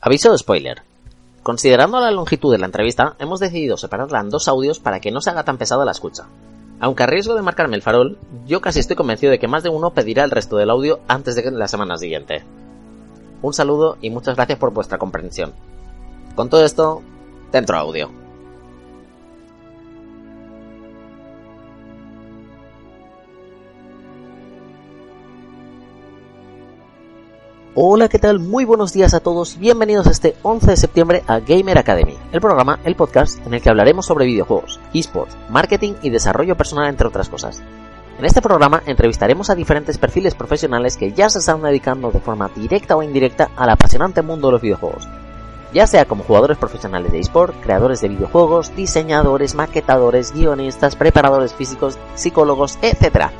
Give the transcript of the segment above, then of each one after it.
Aviso de spoiler. Considerando la longitud de la entrevista, hemos decidido separarla en dos audios para que no se haga tan pesada la escucha. Aunque a riesgo de marcarme el farol, yo casi estoy convencido de que más de uno pedirá el resto del audio antes de la semana siguiente. Un saludo y muchas gracias por vuestra comprensión. Con todo esto, dentro audio. Hola, ¿qué tal? Muy buenos días a todos bienvenidos este 11 de septiembre a Gamer Academy, el programa, el podcast en el que hablaremos sobre videojuegos, esports, marketing y desarrollo personal, entre otras cosas. En este programa entrevistaremos a diferentes perfiles profesionales que ya se están dedicando de forma directa o indirecta al apasionante mundo de los videojuegos. Ya sea como jugadores profesionales de eSport, creadores de videojuegos, diseñadores, maquetadores, guionistas, preparadores físicos, psicólogos, etc.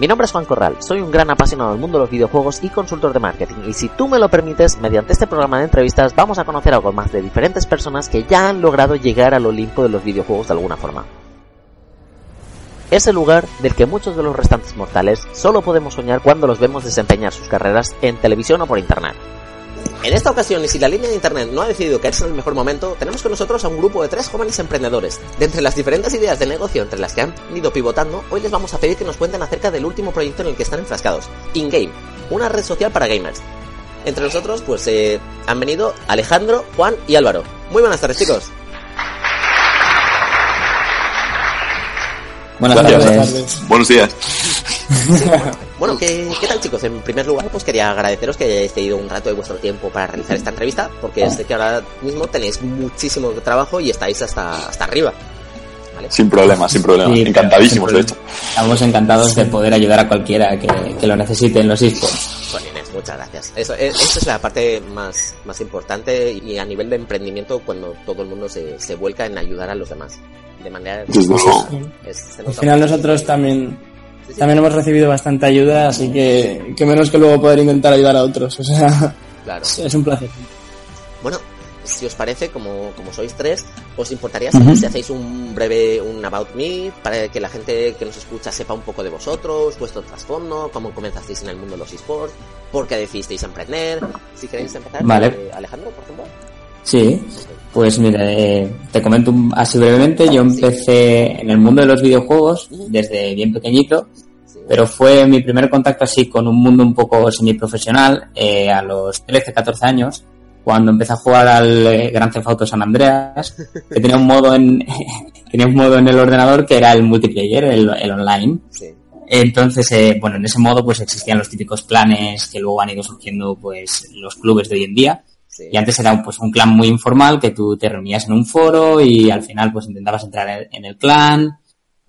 Mi nombre es Juan Corral, soy un gran apasionado del mundo de los videojuegos y consultor de marketing y si tú me lo permites, mediante este programa de entrevistas vamos a conocer algo más de diferentes personas que ya han logrado llegar al Olimpo de los videojuegos de alguna forma. Es el lugar del que muchos de los restantes mortales solo podemos soñar cuando los vemos desempeñar sus carreras en televisión o por internet. En esta ocasión, y si la línea de internet no ha decidido que es el mejor momento, tenemos con nosotros a un grupo de tres jóvenes emprendedores. De entre las diferentes ideas de negocio entre las que han ido pivotando, hoy les vamos a pedir que nos cuenten acerca del último proyecto en el que están enfrascados, InGame, una red social para gamers. Entre nosotros, pues eh, han venido Alejandro, Juan y Álvaro. Muy buenas tardes, chicos. Buenas tardes. Buenos días. Bueno, ¿qué, ¿qué, tal chicos? En primer lugar, pues quería agradeceros que hayáis tenido un rato de vuestro tiempo para realizar esta entrevista, porque sé que ahora mismo tenéis muchísimo trabajo y estáis hasta, hasta arriba. ¿Vale? Sin problema, sin problema. Sí, Encantadísimos, de hecho. Estamos encantados de poder ayudar a cualquiera que, que lo necesite en los esports. Bueno, Inés, muchas gracias. Eso, eso es la parte más, más importante y a nivel de emprendimiento cuando todo el mundo se, se vuelca en ayudar a los demás. De manera... Sí, es, Al final nosotros también también hemos recibido bastante ayuda, así que, que menos que luego poder intentar ayudar a otros. O sea, claro. es un placer. Bueno, si os parece, como, como sois tres, ¿os importaría saber uh -huh. si hacéis un breve, un About Me, para que la gente que nos escucha sepa un poco de vosotros, vuestro trasfondo, cómo comenzasteis en el mundo de los esports, por qué decidisteis emprender? Si queréis empezar, vale. eh, Alejandro, por ejemplo. Sí, pues mira, eh, te comento así brevemente. Yo empecé en el mundo de los videojuegos desde bien pequeñito, pero fue mi primer contacto así con un mundo un poco semiprofesional eh, a los 13, 14 años, cuando empecé a jugar al eh, Gran Theft Auto San Andreas, que tenía un modo en tenía un modo en el ordenador que era el multiplayer, el, el online. Sí. Entonces, eh, bueno, en ese modo pues existían los típicos clanes que luego han ido surgiendo pues los clubes de hoy en día. Sí. Y antes era pues un clan muy informal que tú te reunías en un foro y al final pues intentabas entrar en el clan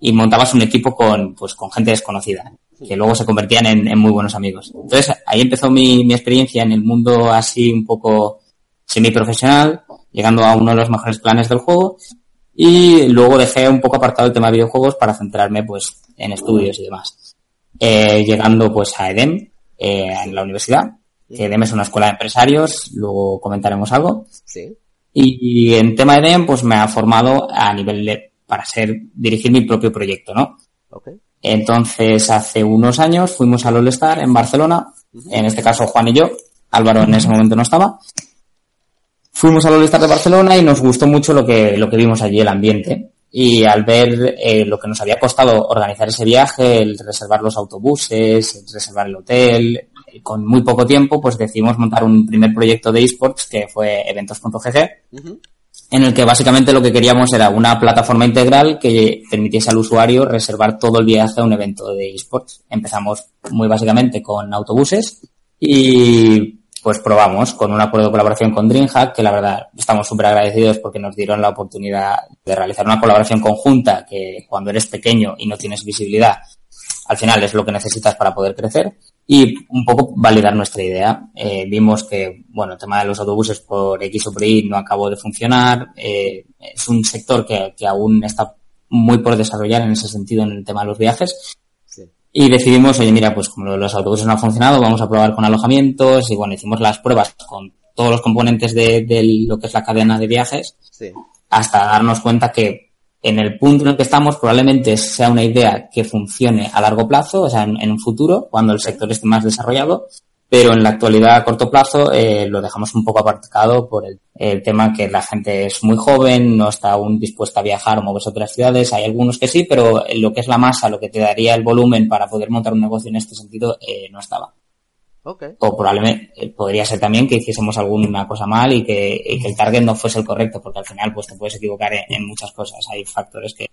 y montabas un equipo con pues con gente desconocida que luego se convertían en, en muy buenos amigos. Entonces ahí empezó mi, mi, experiencia en el mundo así un poco semiprofesional, llegando a uno de los mejores clanes del juego y luego dejé un poco apartado el tema de videojuegos para centrarme pues en estudios y demás. Eh, llegando pues a EDEM eh, en la universidad que EDEM es una escuela de empresarios, luego comentaremos algo. Sí. Y, en tema de EDEM, pues me ha formado a nivel de, para ser, dirigir mi propio proyecto, ¿no? Okay. Entonces, hace unos años fuimos al All Star en Barcelona, uh -huh. en este caso Juan y yo, Álvaro en ese momento no estaba. Fuimos al All Star de Barcelona y nos gustó mucho lo que, lo que vimos allí, el ambiente. Y al ver eh, lo que nos había costado organizar ese viaje, el reservar los autobuses, el reservar el hotel, con muy poco tiempo, pues decidimos montar un primer proyecto de esports que fue eventos.gg, uh -huh. en el que básicamente lo que queríamos era una plataforma integral que permitiese al usuario reservar todo el viaje a un evento de esports. Empezamos muy básicamente con autobuses y pues probamos con un acuerdo de colaboración con DreamHack, que la verdad estamos súper agradecidos porque nos dieron la oportunidad de realizar una colaboración conjunta que cuando eres pequeño y no tienes visibilidad al final es lo que necesitas para poder crecer y un poco validar nuestra idea. Eh, vimos que, bueno, el tema de los autobuses por X o por Y no acabó de funcionar. Eh, es un sector que, que, aún está muy por desarrollar en ese sentido en el tema de los viajes. Y decidimos, oye, mira, pues como los autobuses no han funcionado, vamos a probar con alojamientos y bueno, hicimos las pruebas con todos los componentes de, de lo que es la cadena de viajes hasta darnos cuenta que en el punto en el que estamos probablemente sea una idea que funcione a largo plazo, o sea, en, un futuro, cuando el sector esté más desarrollado, pero en la actualidad a corto plazo eh, lo dejamos un poco aparcado por el, tema que la gente es muy joven, no está aún dispuesta a viajar o moverse a otras ciudades. Hay algunos que sí, pero lo que es la masa, lo que te daría el volumen para poder montar un negocio en este sentido, eh, no estaba. O probablemente eh, podría ser también que hiciésemos alguna cosa mal y que, el target no fuese el correcto, porque al final pues te puedes equivocar en, muchas cosas. Hay factores que,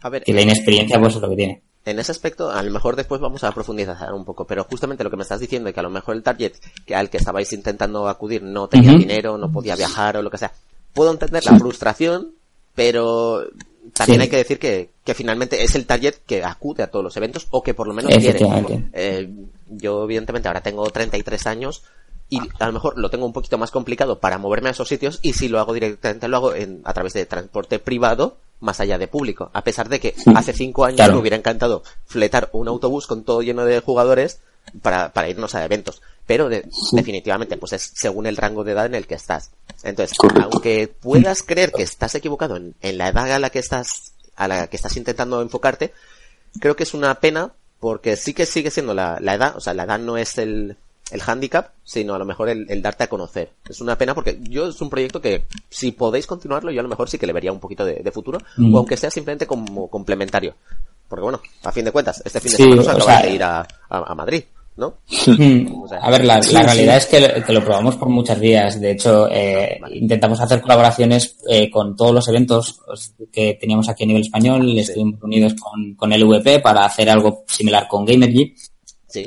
a ver, la inexperiencia pues es lo que tiene. En ese aspecto, a lo mejor después vamos a profundizar un poco, pero justamente lo que me estás diciendo es que a lo mejor el target que al que estabais intentando acudir no tenía dinero, no podía viajar o lo que sea. Puedo entender la frustración, pero también hay que decir que, que finalmente es el target que acude a todos los eventos o que por lo menos quiere. Eh, yo evidentemente ahora tengo 33 años y a lo mejor lo tengo un poquito más complicado para moverme a esos sitios y si lo hago directamente lo hago en, a través de transporte privado más allá de público. A pesar de que hace cinco años me hubiera encantado fletar un autobús con todo lleno de jugadores para, para irnos a eventos. Pero definitivamente, pues es según el rango de edad en el que estás. Entonces, aunque puedas creer que estás equivocado en, en, la edad a la que estás, a la que estás intentando enfocarte, creo que es una pena porque sí que sigue siendo la, la edad, o sea, la edad no es el, el handicap, sino a lo mejor el, el, darte a conocer. Es una pena porque yo es un proyecto que si podéis continuarlo, yo a lo mejor sí que le vería un poquito de, de futuro, mm. o aunque sea simplemente como complementario. Porque bueno, a fin de cuentas, este fin de semana se acaba de ir a, a, a Madrid. ¿No? Mm. a ver, la, la realidad es que, que, lo probamos por muchas vías. De hecho, eh, intentamos hacer colaboraciones eh, con todos los eventos que teníamos aquí a nivel español. Estuvimos unidos con, con el VP para hacer algo similar con Gamergy.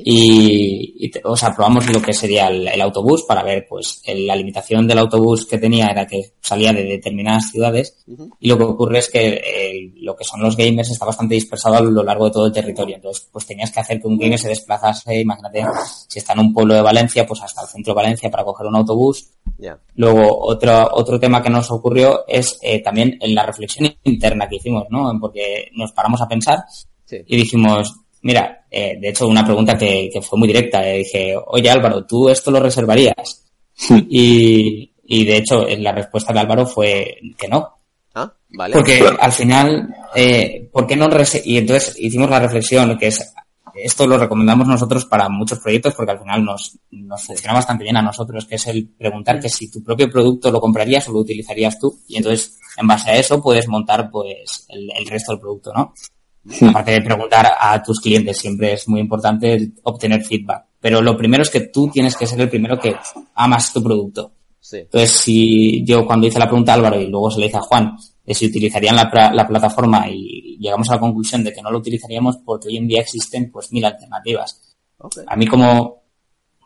Y, o sea, probamos lo que sería el, autobús para ver, pues, la limitación del autobús que tenía era que salía de determinadas ciudades y lo que ocurre es que lo que son los gamers está bastante dispersado a lo largo de todo el territorio. Entonces, pues tenías que hacer que un gamer se desplazase, imagínate, si está en un pueblo de Valencia, pues hasta el centro de Valencia para coger un autobús. Luego, otro, otro tema que nos ocurrió es eh, también en la reflexión interna que hicimos, ¿no? Porque nos paramos a pensar y dijimos, Mira, eh, de hecho, una pregunta que, que fue muy directa. Le dije, oye Álvaro, ¿tú esto lo reservarías? y, y de hecho, la respuesta de Álvaro fue que no. Ah, vale. Porque al final, eh, ¿por qué no Y entonces hicimos la reflexión que es, esto lo recomendamos nosotros para muchos proyectos porque al final nos, nos funciona bastante bien a nosotros, que es el preguntar que si tu propio producto lo comprarías o lo utilizarías tú. Y entonces, en base a eso, puedes montar pues el, el resto del producto, ¿no? Aparte de preguntar a tus clientes, siempre es muy importante obtener feedback. Pero lo primero es que tú tienes que ser el primero que amas tu producto. Entonces, si yo cuando hice la pregunta a Álvaro y luego se le hice a Juan de si utilizarían la, la, plataforma y llegamos a la conclusión de que no lo utilizaríamos porque hoy en día existen pues mil alternativas. A mí como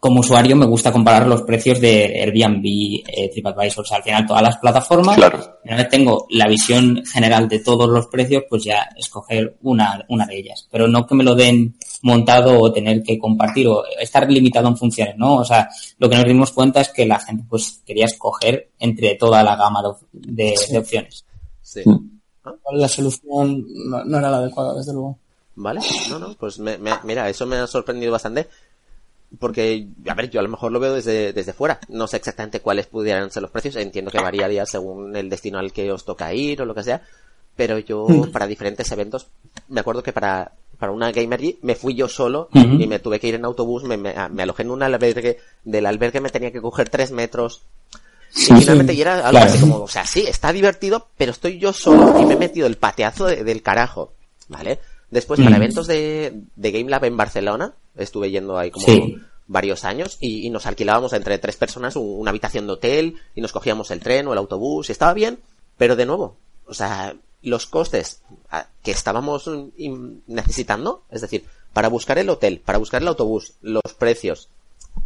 como usuario me gusta comparar los precios de Airbnb, eh, TripAdvisor, o sea, al final todas las plataformas. Claro. Una vez tengo la visión general de todos los precios, pues ya escoger una, una de ellas. Pero no que me lo den montado o tener que compartir o estar limitado en funciones, ¿no? O sea, lo que nos dimos cuenta es que la gente pues quería escoger entre toda la gama de, de, opciones. Sí. La solución no, era la adecuada, desde luego. Vale, no, no, pues me, mira, eso me ha sorprendido bastante porque, a ver, yo a lo mejor lo veo desde, desde fuera. No sé exactamente cuáles pudieran ser los precios. Entiendo que variaría según el destino al que os toca ir o lo que sea. Pero yo, hmm. para diferentes eventos, me acuerdo que para, para una Gamergy me fui yo solo hmm. y me tuve que ir en autobús. Me, me, alojé en un albergue. Del albergue me tenía que coger tres metros. Y finalmente, y era algo así como, o sea, sí, está divertido, pero estoy yo solo y me he metido el pateazo del carajo. ¿Vale? Después, para hmm. eventos de, de Game Lab en Barcelona, estuve yendo ahí como varios años y, nos alquilábamos entre tres personas una habitación de hotel y nos cogíamos el tren o el autobús y estaba bien, pero de nuevo, o sea, los costes ah, que estábamos necesitando, es decir, para buscar el hotel, para buscar el autobús, los precios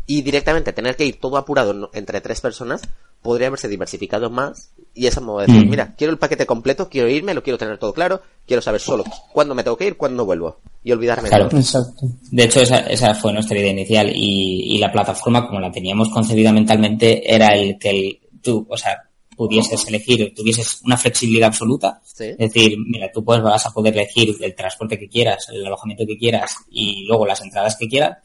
y directamente tener que ir todo apurado entre tres personas, podría haberse diversificado más y esa modo de decir, Mm. mira, quiero el paquete completo, quiero irme, lo quiero tener todo claro, quiero saber solo cuándo me tengo que ir, cuándo vuelvo y olvidarme Claro. de todo. Exacto. De hecho, esa, esa fue nuestra idea inicial y, y la plataforma, como la teníamos concebida mentalmente, era el que el, tú, o sea, pudieses elegir, tuvieses una flexibilidad absoluta. Sí. Es decir, mira, tú puedes, vas a poder elegir el transporte que quieras, el alojamiento que quieras y luego las entradas que quieras.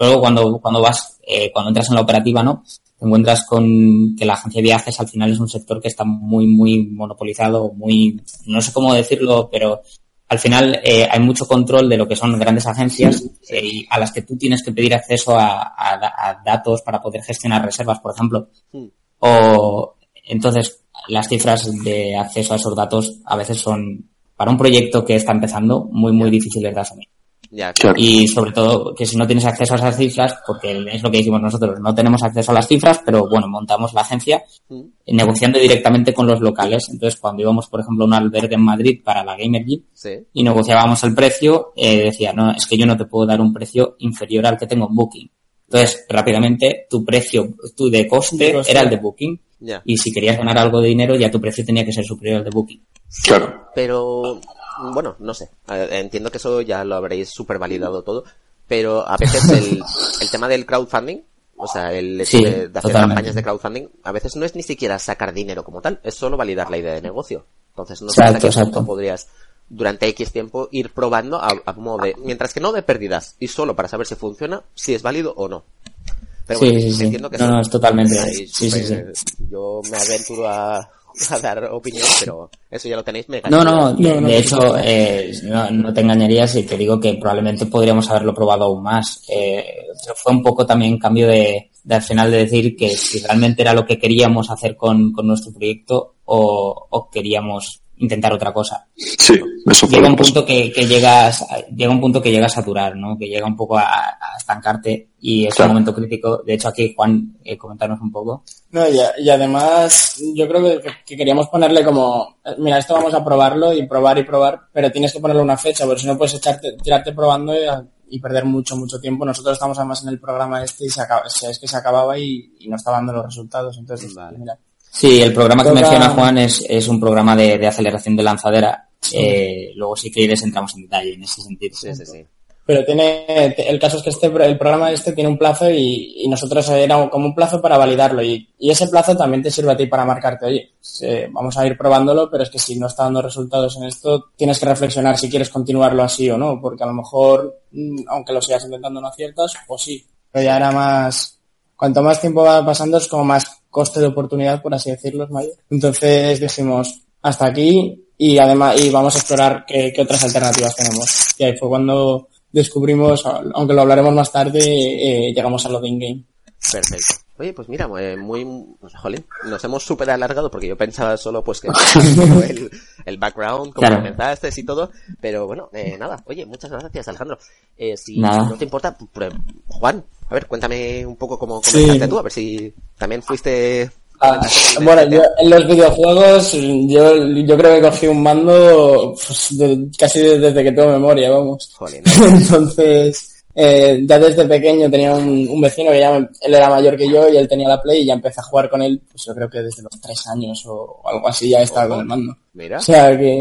Luego cuando, cuando vas, eh, cuando entras en la operativa, ¿no? Te encuentras con que la agencia de viajes al final es un sector que está muy, muy monopolizado, muy, no sé cómo decirlo, pero al final eh, hay mucho control de lo que son grandes agencias eh, y a las que tú tienes que pedir acceso a, a da- a datos para poder gestionar reservas, por ejemplo. Mm. O entonces las cifras de acceso a esos datos a veces son para un proyecto que está empezando muy muy difíciles de asumir. Ya, Claro. Y sobre todo que si no tienes acceso a esas cifras, porque es lo que hicimos nosotros, no tenemos acceso a las cifras, pero bueno, montamos la agencia Mm. negociando directamente con los locales. Entonces, cuando íbamos, por ejemplo, a un albergue en Madrid para la Gamer Sí. y negociábamos el precio, eh, decía, no, es que yo no te puedo dar un precio inferior al que tengo en Booking. Entonces, rápidamente, tu precio, tu de coste, De coste. era el de Booking. Ya. Y si querías ganar algo de dinero, ya tu precio tenía que ser superior al de Booking. Claro. Pero, bueno, no sé. Eh, Entiendo que eso ya lo habréis super validado todo. Pero a veces el, el tema del crowdfunding, o sea, el hecho Sí, de, de hacer totalmente. campañas de crowdfunding, a veces no es ni siquiera sacar dinero como tal, es solo validar la idea de negocio. Entonces no sé qué punto podrías durante X tiempo ir probando a, a modo de, mientras que no de pérdidas, y solo para saber si funciona, si es válido o no. Pero Sí, bueno, sí, sí. entiendo que No, no, es totalmente- sí, sí, súper- Yo me aventuro a, a dar opinión, pero eso ya lo tenéis mega. No, no, de, No, no, de sí, hecho, eh, no, no te engañaría si te digo que probablemente podríamos haberlo probado aún más. Eh, pero fue un poco también cambio de, de al final de decir que si realmente era lo que queríamos hacer con, con nuestro proyecto o, o queríamos intentar otra cosa. Sí, eso fue Llega un punto que, que llegas, a- llega un punto que llega a saturar, ¿no? Que llega un poco a, a estancarte y es Claro. un momento crítico. De hecho, aquí Juan, eh, comentarnos un poco. No, y, y además yo creo que, que queríamos ponerle como, eh, mira, esto vamos a probarlo y probar y probar, pero tienes que ponerle una fecha, porque si no puedes echarte, tirarte probando y, y perder mucho, mucho tiempo. Nosotros estamos además en el programa este y se acaba, es que se acababa y, y no está dando los resultados. Entonces, Vale. mira, Sí, el programa que Toca- menciona Juan es, es un programa de, de aceleración de lanzadera. Eh, luego sí que les entramos en detalle en ese sentido. Sí, sí, sí. Pero tiene, el caso es que este, el programa este tiene un plazo y, y nosotros era como un plazo para validarlo y, y ese plazo también te sirve a ti para marcarte, oye, eh, vamos a ir probándolo, pero es que si no está dando resultados en esto, tienes que reflexionar si quieres continuarlo así o no, porque a lo mejor, mm, aunque lo sigas intentando no aciertas, o sí, pero ya era más, cuanto más tiempo va pasando es como más coste de oportunidad, por así decirlo, es mayor. Entonces dijimos, hasta aquí y además y vamos a explorar qué, qué otras alternativas tenemos. Y ahí fue cuando descubrimos, aunque lo hablaremos más tarde, eh, llegamos a lo de in-game. Perfecto. Oye, pues mira, eh, muy, pues, jolín, nos hemos súper alargado porque yo pensaba solo pues que el, el background, cómo Claro. empezaste y todo, pero bueno, eh, nada, oye, muchas gracias Alejandro. Eh, si Nada. no te importa, pr- Juan, a ver, cuéntame un poco cómo Sí. comenzaste tú, a ver si también fuiste... Ah, bueno, yo en los videojuegos, yo, yo creo que cogí un mando pues, de- casi desde que tengo memoria, vamos. Jolín, Entonces, eh, ya desde pequeño tenía un, un vecino que ya, me- él era mayor que yo y él tenía la Play y ya empecé a jugar con él, pues yo creo que desde los tres años o algo así ya estaba con el mando. mira, O sea que,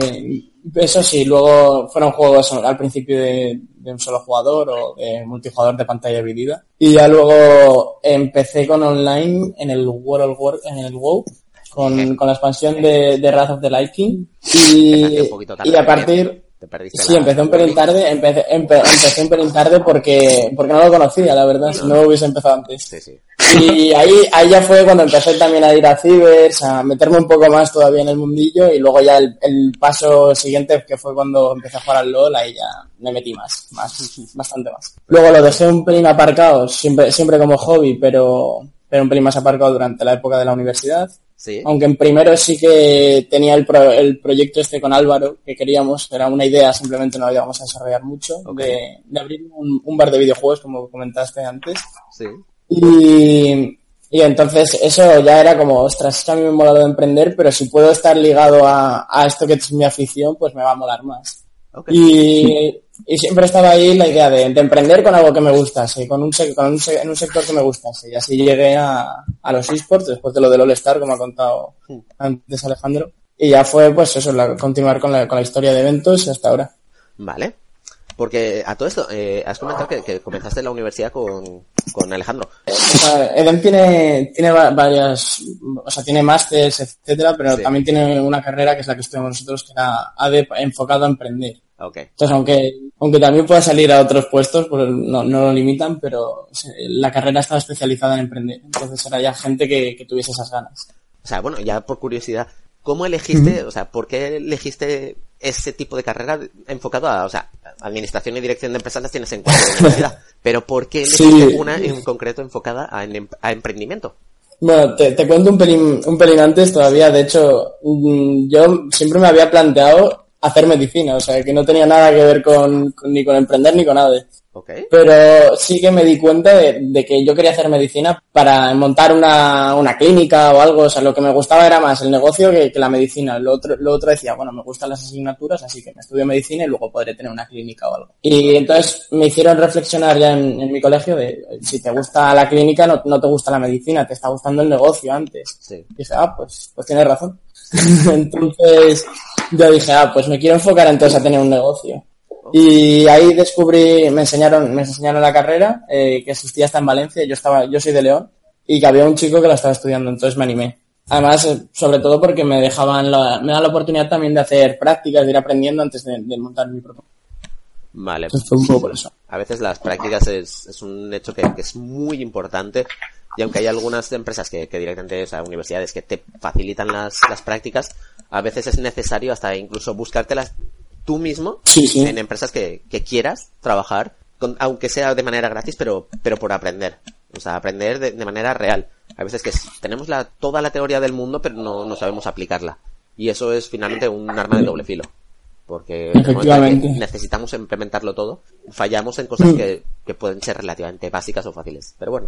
eso sí, luego fueron juegos al principio de, de un solo jugador o de multijugador de pantalla dividida. Y ya luego empecé con online en el World War, en el WoW, con, con la expansión de, de Wrath of the Light King. Y, y a partir, te perdiste Sí, la- empecé un pelín tarde, empecé, empe- empecé un pelín tarde porque, porque no lo conocía, la verdad, si no hubiese empezado antes. Sí, sí. Y ahí, ahí ya fue cuando empecé también a ir a cibers, a meterme un poco más todavía en el mundillo y luego ya el, el paso siguiente que fue cuando empecé a jugar al LOL, ahí ya me metí más, más, bastante más. Luego lo dejé un pelín aparcado, siempre, siempre como hobby, pero, pero un pelín más aparcado durante la época de la universidad. Sí, Aunque en primero sí que tenía el, pro- el proyecto este con Álvaro, que queríamos, era una idea, simplemente no lo íbamos a desarrollar mucho, Ok. de, de abrir un, un bar de videojuegos, como comentaste antes. sí. Y, y entonces eso ya era como, ostras, es que a mí me mola lo de emprender, pero si puedo estar ligado a, a esto que es mi afición, pues me va a molar más. Ok. Y y siempre estaba ahí la idea de, emprender con algo que me gustase, con un, con un, en un sector que me gustase. Y así llegué a, a los esports después de lo del All Star, como ha contado antes Alejandro. Y ya fue, pues eso, la, continuar con la, con la historia de eventos hasta ahora. Vale. Porque a todo esto, eh, has comentado que, comenzaste la universidad con, con Alejandro. Eden tiene, tiene varias, o sea, tiene másteres, etcétera, pero también tiene una carrera que es la que estudiamos nosotros, que era AD enfocado a emprender. Okay. Entonces, aunque, aunque también pueda salir a otros puestos, pues no, no lo limitan, pero la carrera estaba especializada en emprender. Entonces era ya gente que, que tuviese esas ganas. O sea, bueno, ya por curiosidad, ¿cómo elegiste, o sea, por qué elegiste ese tipo de carrera enfocado a, o sea, administración y dirección de empresas las tienes en cuenta universidad, pero ¿por qué elegiste una en concreto enfocada a, a emprendimiento? Bueno, te, te, cuento un pelín, un pelín antes todavía. De hecho, mm, yo siempre me había planteado hacer medicina, o sea, que no tenía nada que ver con, ni con emprender ni con nada. Pero sí que me di cuenta de, que yo quería hacer medicina para montar una, una, clínica o algo, o sea, lo que me gustaba era más el negocio que, la medicina. Lo otro, lo otro decía, bueno, me gustan las asignaturas, así que me estudio medicina y luego podré tener una clínica o algo. Y entonces me hicieron reflexionar ya en, mi colegio de si te gusta la clínica, no, no, te gusta la medicina, te está gustando el negocio antes. Y dije, ah, pues, pues tienes razón. entonces, yo dije, ah, pues me quiero enfocar entonces a tener un negocio. Y ahí descubrí, me enseñaron, me enseñaron la carrera, eh, que existía hasta en Valencia, yo estaba, yo soy de León, y que había un chico que la estaba estudiando, entonces me animé. Además, eh, sobre todo porque me dejaban la, me daban la oportunidad también de hacer prácticas, de ir aprendiendo antes de, montar mi propio. Vale. un poco por eso. A veces las prácticas es, es un hecho que, que, es muy importante y aunque hay algunas empresas que, que directamente, o sea, universidades que te facilitan las, las prácticas, a veces es necesario hasta incluso buscártelas tú mismo en empresas que, que quieras trabajar, aunque sea de manera gratis, pero, pero por aprender. O sea, aprender de, de manera real. A veces que tenemos la, toda la teoría del mundo, pero no, no sabemos aplicarla. Y eso es finalmente un arma de doble filo. Porque necesitamos implementarlo todo, fallamos en cosas mm. que, que pueden ser relativamente básicas o fáciles. Pero bueno,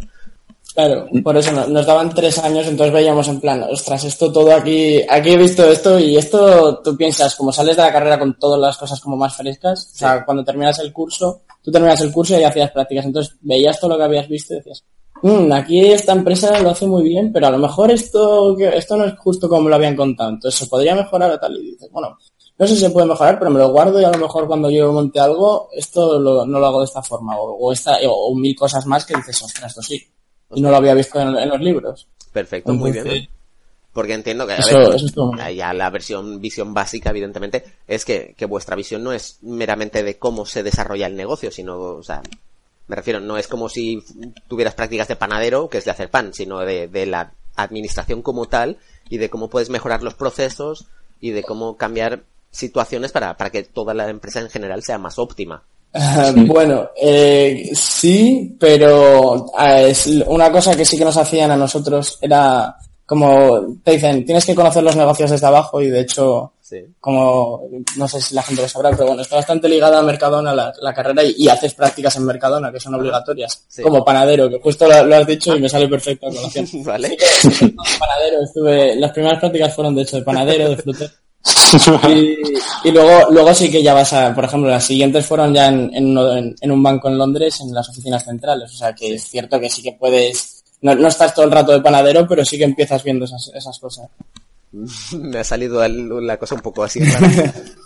Claro, por eso nos daban tres años, entonces veíamos en plan, ostras, esto todo aquí, aquí he visto esto y esto tú piensas, como sales de la carrera con todas las cosas como más frescas, o sea, cuando terminas el curso, tú terminas el curso y hacías prácticas, entonces veías todo lo que habías visto y decías, mmm, aquí esta empresa lo hace muy bien, pero a lo mejor esto, esto no es justo como lo habían contado, entonces se podría mejorar a tal y dices, bueno, no sé si se puede mejorar, pero me lo guardo y a lo mejor cuando yo monte algo, esto no lo hago de esta forma, o, esta, o, mil cosas más que dices, ostras, esto sí y no lo había visto en, los libros. Perfecto, muy bien. Porque entiendo que a ya la versión visión básica, evidentemente, es que, que, vuestra visión no es meramente de cómo se desarrolla el negocio, sino, o sea, me refiero, no es como si tuvieras prácticas de panadero, que es de hacer pan, sino de, de la administración como tal y de cómo puedes mejorar los procesos y de cómo cambiar situaciones para, para que toda la empresa en general sea más óptima. Bueno, eh, sí, pero eh, es una cosa que sí que nos hacían a nosotros era como te dicen, tienes que conocer los negocios desde abajo y de hecho, como no sé si la gente lo sabrá, pero bueno, está bastante ligada a Mercadona la, la carrera y, haces prácticas en Mercadona que son obligatorias, como panadero, que justo lo, has dicho y me sale perfecto Vale. panadero, estuve, las primeras prácticas fueron de hecho de panadero, de fruter y, luego, luego sí que ya vas a, por ejemplo, las siguientes fueron ya en, en, un banco en Londres, en las oficinas centrales. O sea que es cierto que sí que puedes, no, no, estás todo el rato de panadero, pero sí que empiezas viendo esas, esas cosas. Me ha salido la cosa un poco así,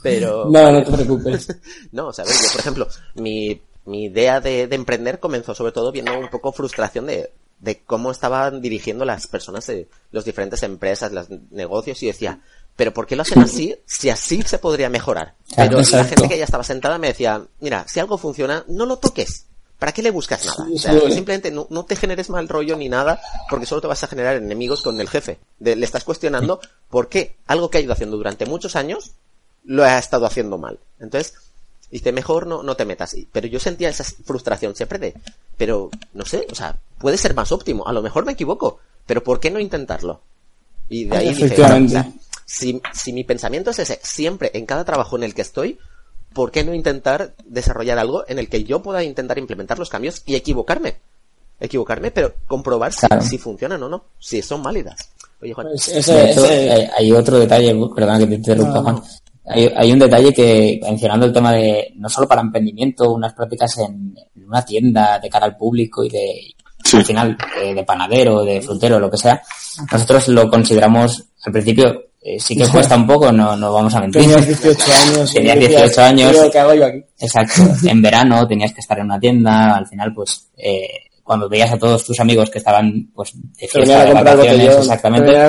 pero... no, no te preocupes. no, o sea, yo, por ejemplo, mi, mi idea de, de, emprender comenzó sobre todo viendo un poco frustración de, de cómo estaban dirigiendo las personas de las diferentes empresas, los negocios, y decía, pero ¿por qué lo hacen así si así se podría mejorar? Pero la gente que ya estaba sentada me decía, mira, si algo funciona, no lo toques. ¿Para qué le buscas nada? simplemente no, te generes mal rollo ni nada, porque solo te vas a generar enemigos con el jefe. le estás cuestionando por qué algo que ha ido haciendo durante muchos años lo ha estado haciendo mal. Entonces, dice, mejor no, no te metas. Pero yo sentía esa frustración siempre de, pero, no sé, o sea, puede ser más óptimo. A lo mejor me equivoco, pero ¿por qué no intentarlo? Y de ahí dije, si, si mi pensamiento es ese, siempre en cada trabajo en el que estoy, ¿por qué no intentar desarrollar algo en el que yo pueda intentar implementar los cambios y equivocarme? Equivocarme, pero comprobar si, funcionan o no, si son válidas. Oye, Juan. Pues hay, otro detalle, perdón que te interrumpa, Juan, hay, un detalle que, mencionando el tema de, no solo para emprendimiento, unas prácticas en, una tienda de cara al público y de, al final, eh, de panadero, de frutero, lo que sea, nosotros lo consideramos, al principio, eh, sí que cuesta un poco, no, no vamos a mentir. Tenías 18 años. Tenías 18 años. Exacto. En verano tenías que estar en una tienda, al final, pues, eh, cuando veías a todos tus amigos que estaban pues de fiesta, de vacaciones, exactamente.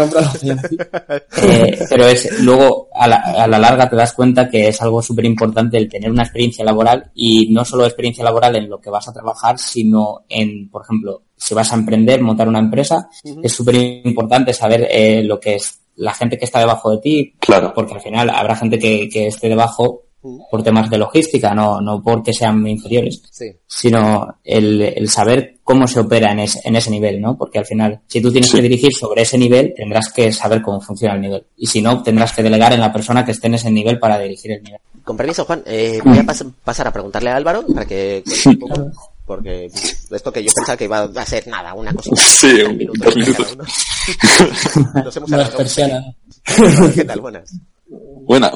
Eh, pero es luego a la, a la, larga te das cuenta que es algo súper importante el tener una experiencia laboral y no solo experiencia laboral en lo que vas a trabajar, sino en, por ejemplo, si vas a emprender, montar una empresa, es súper importante saber eh, lo que es la gente que está debajo de ti, claro. porque al final habrá gente que, que esté debajo por temas de logística, no, no porque sean inferiores, sino el, el, saber cómo se opera en, en ese nivel, ¿no? Porque al final, si tú tienes que dirigir sobre ese nivel, tendrás que saber cómo funciona el nivel. Y si no, tendrás que delegar en la persona que esté en ese nivel para dirigir el nivel. Con permiso, Juan, eh, voy a pasar a preguntarle a Álvaro para que porque esto que yo pensaba que iba a ser nada, una cosita. Sí, un minuto. Dos minutos. Nos hemos ¿Qué tal? Buenas. Bueno,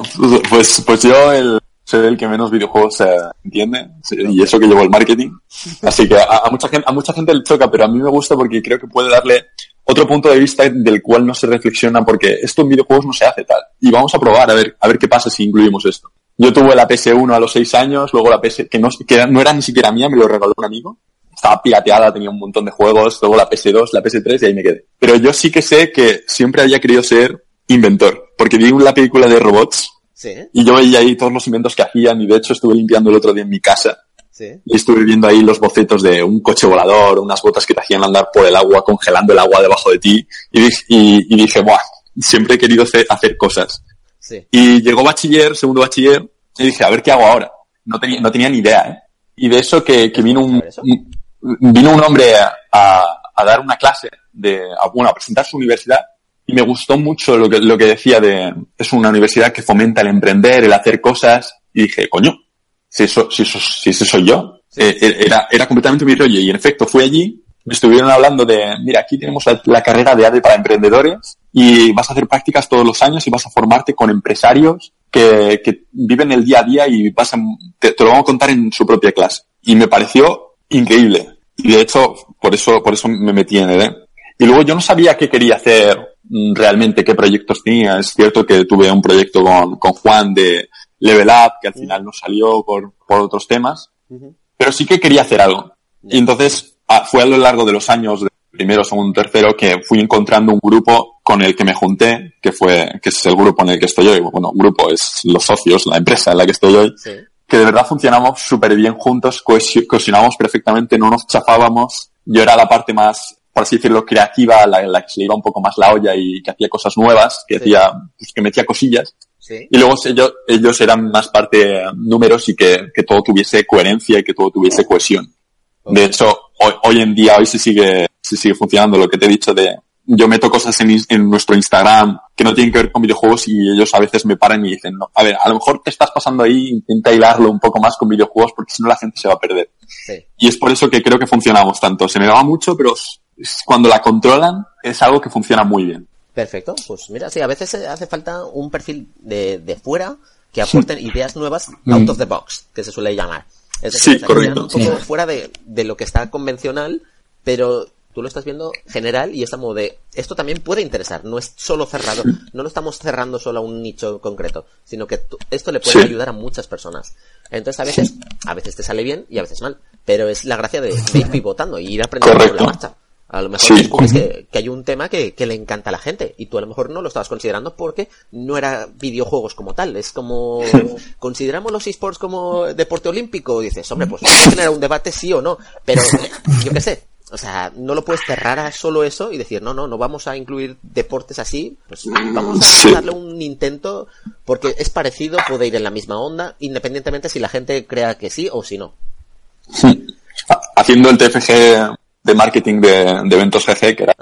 pues, pues yo el, soy el que menos videojuegos se entiende y eso que llevo el marketing. Así que a, mucha gente, a mucha gente le choca, pero a mí me gusta porque creo que puede darle otro punto de vista del cual no se reflexiona porque esto en videojuegos no se hace tal. Y vamos a probar a ver, a ver qué pasa si incluimos esto. Yo tuve la PS1 a los 6 años, luego la PS, que no, que no era ni siquiera mía, me lo regaló un amigo. Estaba pirateada, tenía un montón de juegos, luego la PS2, la PS3 y ahí me quedé. Pero yo sí que sé que siempre había querido ser inventor, porque vi la película de robots y yo veía ahí todos los inventos que hacían y de hecho estuve limpiando el otro día en mi casa. Y estuve viendo ahí los bocetos de un coche volador, unas botas que te hacían andar por el agua, congelando el agua debajo de ti. Y, dije, y, dije, Buah, siempre he querido hacer, cosas. Y llegó bachiller, segundo bachiller, y dije, a ver qué hago ahora. No tenía, no tenía ni idea, ¿eh? Y de eso que, que vino un, vino un hombre a, a, dar una clase de, a, bueno, a presentar su universidad y me gustó mucho lo que, lo que decía de, es una universidad que fomenta el emprender, el hacer cosas, y dije, coño, si eso, si eso, si eso soy yo, eh, eh, era, era completamente mi rollo, y en efecto fui allí, me estuvieron hablando de, mira, aquí tenemos la, carrera de ADE para emprendedores, y vas a hacer prácticas todos los años y vas a formarte con empresarios que, que viven el día a día y vas a, te, lo van a contar en su propia clase. Y me pareció increíble. Y de hecho, por eso, por eso me metí en ED. Y luego yo no sabía qué quería hacer Mm, realmente qué proyectos tenía. Es cierto que tuve un proyecto con, con Juan de Level Up, que al final no salió por, por otros temas, pero sí que quería hacer algo. Y entonces ah, fue a lo largo de los años, de primero, segundo, tercero, que fui encontrando un grupo con el que me junté, que fue, que es el grupo en el que estoy hoy. Bueno, grupo es los socios, la empresa en la que estoy hoy. Que de verdad funcionamos súper bien juntos, cohesionamos perfectamente, no nos chafábamos. Yo era la parte más por así decirlo, creativa, la, la, que se le iba un poco más la olla y que hacía cosas nuevas, que hacía, pues, que metía cosillas. Y luego ellos, ellos eran más parte números y que, que todo tuviese coherencia y que todo tuviese cohesión. De hecho, hoy, hoy, en día, hoy se sigue, se sigue funcionando lo que te he dicho de, yo meto cosas en, en, nuestro Instagram que no tienen que ver con videojuegos y ellos a veces me paran y dicen, no, a ver, a lo mejor te estás pasando ahí, intenta hilarlo un poco más con videojuegos porque si no la gente se va a perder. Y es por eso que creo que funcionamos tanto. Se me daba mucho, pero cuando la controlan es algo que funciona muy bien. Perfecto, pues mira, sí, a veces hace falta un perfil de, de fuera que aporten ideas nuevas mm. out of the box, que se suele llamar. Es decir, sí, correcto. Un poco fuera de, de lo que está convencional, pero tú lo estás viendo general y estamos de esto también puede interesar, no es solo cerrado, no lo estamos cerrando solo a un nicho concreto, sino que esto le puede ayudar a muchas personas. Entonces a veces, a veces te sale bien y a veces mal, pero es la gracia de, ir pivotando y ir aprendiendo sobre la marcha. A lo mejor descubres que, hay un tema que, le encanta a la gente y tú a lo mejor no lo estabas considerando porque no era videojuegos como tal. Es como, ¿consideramos los esports como deporte olímpico? Y dices, hombre, pues a tener un debate sí o no. Pero, yo qué sé, o sea, no lo puedes cerrar a solo eso y decir, no, no, no vamos a incluir deportes así. Pues vamos a darle un intento porque es parecido, puede ir en la misma onda, independientemente si la gente crea que sí o si no. Haciendo el TFG de marketing de, eventos GG, que era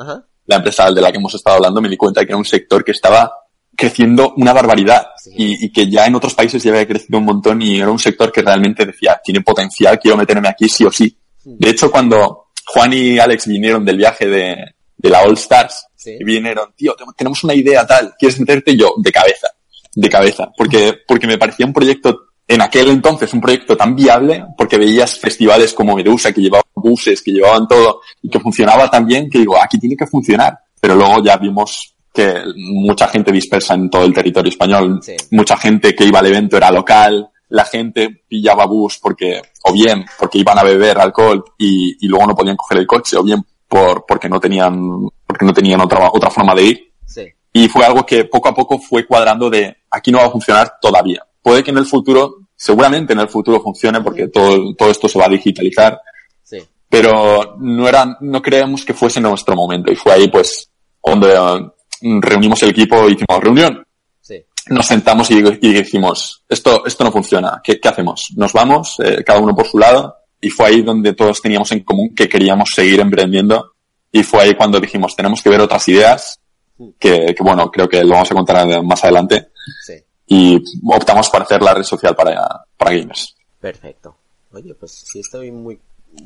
la empresa de la que hemos estado hablando, me di cuenta que era un sector que estaba creciendo una barbaridad y, que ya en otros países ya había crecido un montón y era un sector que realmente decía, tiene potencial, quiero meterme aquí sí o sí. De hecho, cuando Juan y Alex vinieron del viaje de, de la All Stars, y vinieron, tío, tenemos una idea tal, ¿quieres meterte yo de cabeza? de cabeza, porque, porque me parecía un proyecto en aquel entonces un proyecto tan viable, porque veías festivales como Medusa que llevaban buses, que llevaban todo, y que funcionaba tan bien que digo, aquí tiene que funcionar. Pero luego ya vimos que mucha gente dispersa en todo el territorio español, Sí. mucha gente que iba al evento era local, la gente pillaba bus porque, o bien porque iban a beber alcohol y, y luego no podían coger el coche, o bien por, porque no tenían, porque no tenían otra, otra forma de ir. Sí. Y fue algo que poco a poco fue cuadrando de aquí no va a funcionar todavía. Puede que en el futuro, seguramente en el futuro funcione porque todo, todo esto se va a digitalizar, Sí. pero no era, no creemos que fuese nuestro momento. Y fue ahí pues donde eh, reunimos el equipo y hicimos reunión. Nos sentamos y, y dijimos, esto, esto no funciona. ¿Qué, qué hacemos? Nos vamos, eh, cada uno por su lado. Y fue ahí donde todos teníamos en común que queríamos seguir emprendiendo. Y fue ahí cuando dijimos, tenemos que ver otras ideas, que, que bueno, creo que lo vamos a contar más adelante. Sí. Y optamos por hacer la red social para, para gamers. Perfecto. Oye, pues sí estoy muy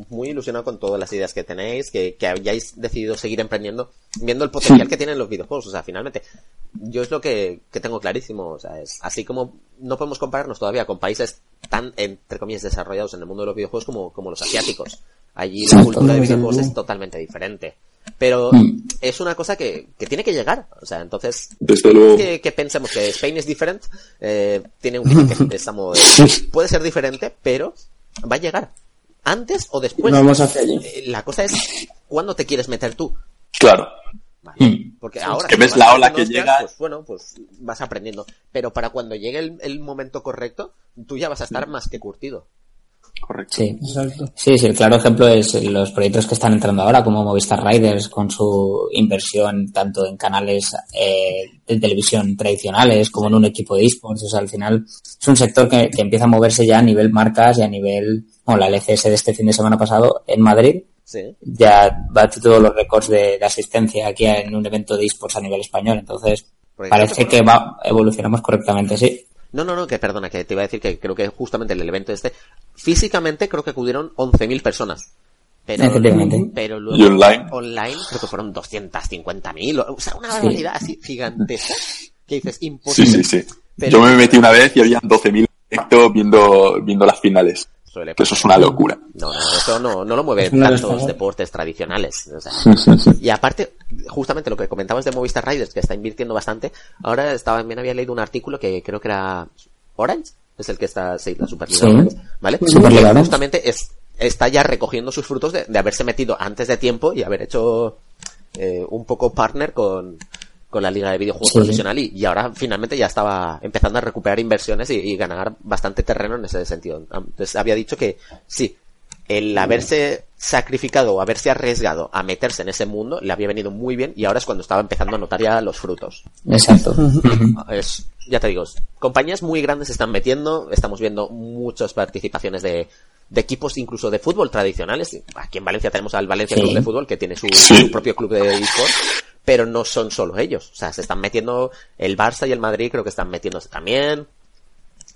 muy ilusionado con todas las ideas que tenéis, que, que hayáis decidido seguir emprendiendo, viendo el potencial que tienen los videojuegos. O sea, finalmente, yo es lo que, que tengo clarísimo. O sea, es así como no podemos compararnos todavía con países tan, entre comillas, desarrollados en el mundo de los videojuegos como, como los asiáticos. Allí la cultura de videojuegos es totalmente diferente. Pero es una cosa que, que tiene que llegar. O sea, entonces, luego. que, que pensemos que Spain es diferente, eh, tiene un estamos, puede ser diferente, pero va a llegar. Antes o después. Vamos hacia allí. Eh, La cosa es cuándo te quieres meter tú. Claro. ¿vale? Porque ahora que si ves vas la ola que llega. Pues bueno, pues vas aprendiendo. Pero para cuando llegue el, el momento correcto, tú ya vas a estar más que curtido. Correcto. Sí. Exacto. Sí, sí, el claro ejemplo es los proyectos que están entrando ahora, como Movistar Riders, con su inversión tanto en canales eh, de televisión tradicionales como en un equipo de esports. O sea, al final es un sector que, que empieza a moverse ya a nivel marcas y a nivel, bueno, la LCS de este fin de semana pasado en Madrid Sí. ya bate todos los récords de, de asistencia aquí en un evento de esports a nivel español. Entonces, parece que va, evolucionamos correctamente, sí. No, no, no, que perdona, que te iba a decir que creo que justamente en el evento este, físicamente creo que acudieron 11.000 personas. Pero, luego ¿Y online? online creo que fueron 250.000, o sea, una barbaridad así gigantesca que dices Sí, imposible. sí, sí. Pero- Yo me metí una vez y habían 12.000 directo viendo, viendo las finales. Suele Que eso es una locura. No, no, eso no, no lo una tantos deportes tradicionales. o sea. y aparte, justamente lo que comentabas de Movistar Riders, que está invirtiendo bastante, ahora estaba, también había leído un artículo que creo que era Orange, es el que está, sí, la Superliga Sí. Orange, ¿vale? Superliga Que justamente es, está ya recogiendo sus frutos de, de haberse metido antes de tiempo y haber hecho eh, un poco partner con, con la liga de videojuegos Sí. profesional y, y ahora finalmente ya estaba empezando a recuperar inversiones y, y ganar bastante terreno en ese sentido. Entonces había dicho que sí, el haberse sacrificado o haberse arriesgado a meterse en ese mundo le había venido muy bien y ahora es cuando estaba empezando a notar ya los frutos. Exacto. Es, ya te digo, compañías muy grandes se están metiendo, estamos viendo muchas participaciones de, de equipos incluso de fútbol tradicionales. Aquí en Valencia tenemos al Valencia Sí. Club de Fútbol que tiene su, Sí. su propio club de esports, pero no son solo ellos. O sea, se están metiendo el Barça y el Madrid creo que están metiéndose también.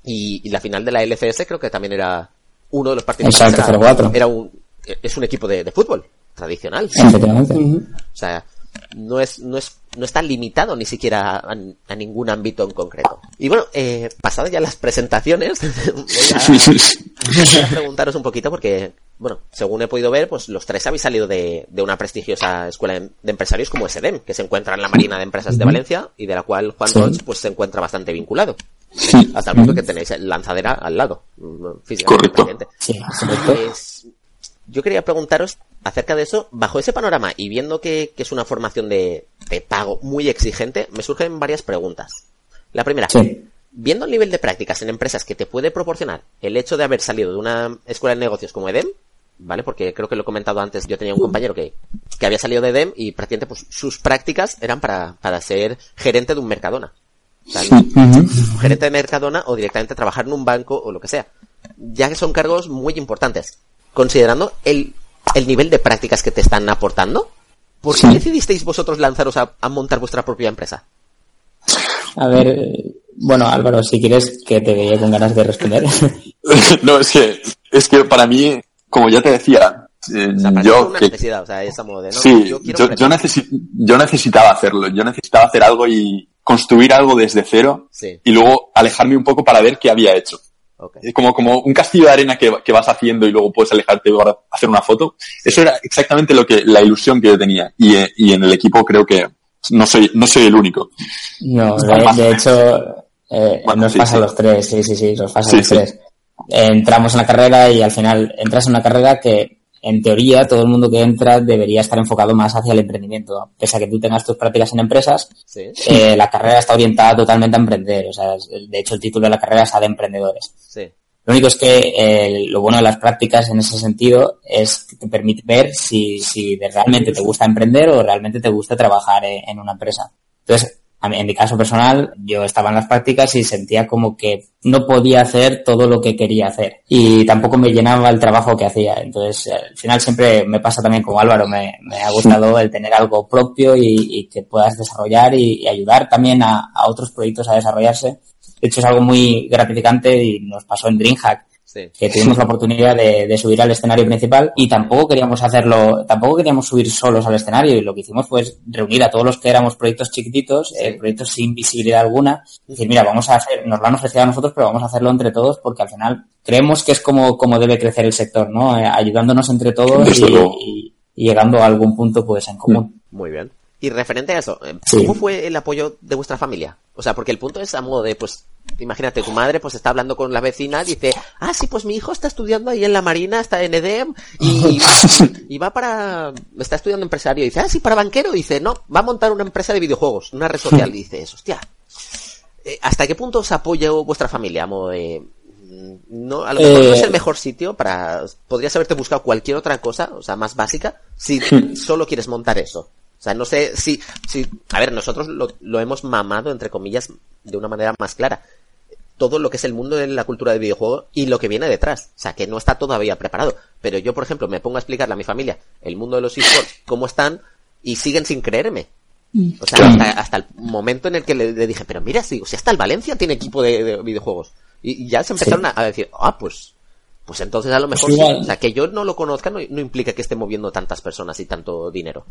Y, y la final de la LCS creo que también era uno de los participantes. Exacto, era, 0-4. era un, es un equipo de, de fútbol tradicional. Efectivamente. O sea, no es, no es, no está limitado ni siquiera a, a ningún ámbito en concreto. Y bueno, eh, pasadas ya las presentaciones, voy a, voy a preguntaros un poquito porque, bueno, según he podido ver, pues los tres habéis salido de, de una prestigiosa escuela de empresarios como SEDEM, que se encuentra en la Marina de Empresas de Valencia y de la cual Juan. Roch, pues se encuentra bastante vinculado. Hasta el punto que tenéis lanzadera al lado, mm, físicamente. Correcto. Sí. Pues, yo quería preguntaros acerca de eso, bajo ese panorama y viendo que, que es una formación de, de pago muy exigente, me surgen varias preguntas. La primera, Sí. viendo el nivel de prácticas en empresas que te puede proporcionar el hecho de haber salido de una escuela de negocios como EDEM, ¿vale? Porque creo que lo he comentado antes, yo tenía un compañero que, que había salido de EDEM y prácticamente pues, sus prácticas eran para, para ser gerente de un Mercadona. O sea, gerente de Mercadona o directamente trabajar en un banco o lo que sea. Ya que son cargos muy importantes. Considerando el, el nivel de prácticas que te están aportando, ¿por qué decidisteis vosotros lanzaros a, a montar vuestra propia empresa? A ver, bueno, Álvaro, si quieres que te veía con ganas de responder. no, es que, es que para mí, como ya te decía, eh, O sea, yo una que, necesidad, o sea, esa modo de, no, sí, yo yo, emprender. yo, necesi- yo necesitaba hacerlo, yo necesitaba hacer algo y, construir algo desde cero Sí, y luego alejarme un poco para ver qué había hecho. ok. Es como, como un castillo de arena que, que vas haciendo y luego puedes alejarte para hacer una foto. Eso era exactamente lo que, la ilusión que yo tenía. Y, eh, y en el equipo creo que no soy, no soy el único. No, de, de hecho, eh, Bueno, nos sí, pasa sí. a los tres, sí, sí, sí, nos pasa Sí, a los sí. tres. Entramos en la carrera y al final entras en una carrera que, en teoría, todo el mundo que entra debería estar enfocado más hacia el emprendimiento. Pese a que tú tengas tus prácticas en empresas, Sí, eh, la carrera está orientada totalmente a emprender. O sea, de hecho, el título de la carrera es A de Emprendedores. sí. Lo único es que eh, lo bueno de las prácticas en ese sentido es que te permite ver si, si realmente te gusta emprender o realmente te gusta trabajar eh, en una empresa. Entonces, en mi caso personal, yo estaba en las prácticas y sentía como que no podía hacer todo lo que quería hacer y tampoco me llenaba el trabajo que hacía. Entonces, al final siempre me pasa también como Álvaro, me, ha gustado el tener algo propio y, que puedas desarrollar y, y ayudar también a, a otros proyectos a desarrollarse. De hecho, es algo muy gratificante y nos pasó en DreamHack Sí. que tuvimos la oportunidad de, de subir al escenario principal y tampoco queríamos hacerlo, tampoco queríamos subir solos al escenario y lo que hicimos fue reunir a todos los que éramos proyectos chiquititos, eh, proyectos sin visibilidad alguna, y decir, mira, vamos a hacer, nos lo han ofrecido a nosotros, pero vamos a hacerlo entre todos porque al final creemos que es como, como debe crecer el sector, ¿no? Eh, ayudándonos entre todos y- y llegando a algún punto pues en común. Muy bien. Y referente a eso, eh, Sí. ¿cómo fue el apoyo de vuestra familia? O sea, porque el punto es a modo de, pues, imagínate, tu madre pues está hablando con la vecina, dice, ah, sí, pues mi hijo está estudiando ahí en la Marina, está en EDEM, y, y va para, está estudiando empresario, y dice, ah, sí, para banquero, dice, no, va a montar una empresa de videojuegos, una red social, y dices, hostia, eh, ¿hasta qué punto os apoya vuestra familia? A modo de, mm, no, a lo mejor no es Eh, el mejor sitio para, podrías haberte buscado cualquier otra cosa, o sea, más básica, si solo quieres montar eso. O sea, no sé si, si, a ver, nosotros lo, lo hemos mamado, entre comillas, de una manera más clara. Todo lo que es el mundo de la cultura de videojuego y lo que viene detrás. O sea, que no está todavía preparado. Pero yo, por ejemplo, me pongo a explicarle a mi familia el mundo de los esports, cómo están, y siguen sin creerme. O sea, hasta, hasta el momento en el que le, le dije, pero mira, digo, si hasta el Valencia tiene equipo de, de videojuegos. Y, y ya se empezaron a, a decir, ah, pues, pues entonces a lo mejor sí. O sea, que yo no lo conozca no, no implica que esté moviendo tantas personas y tanto dinero.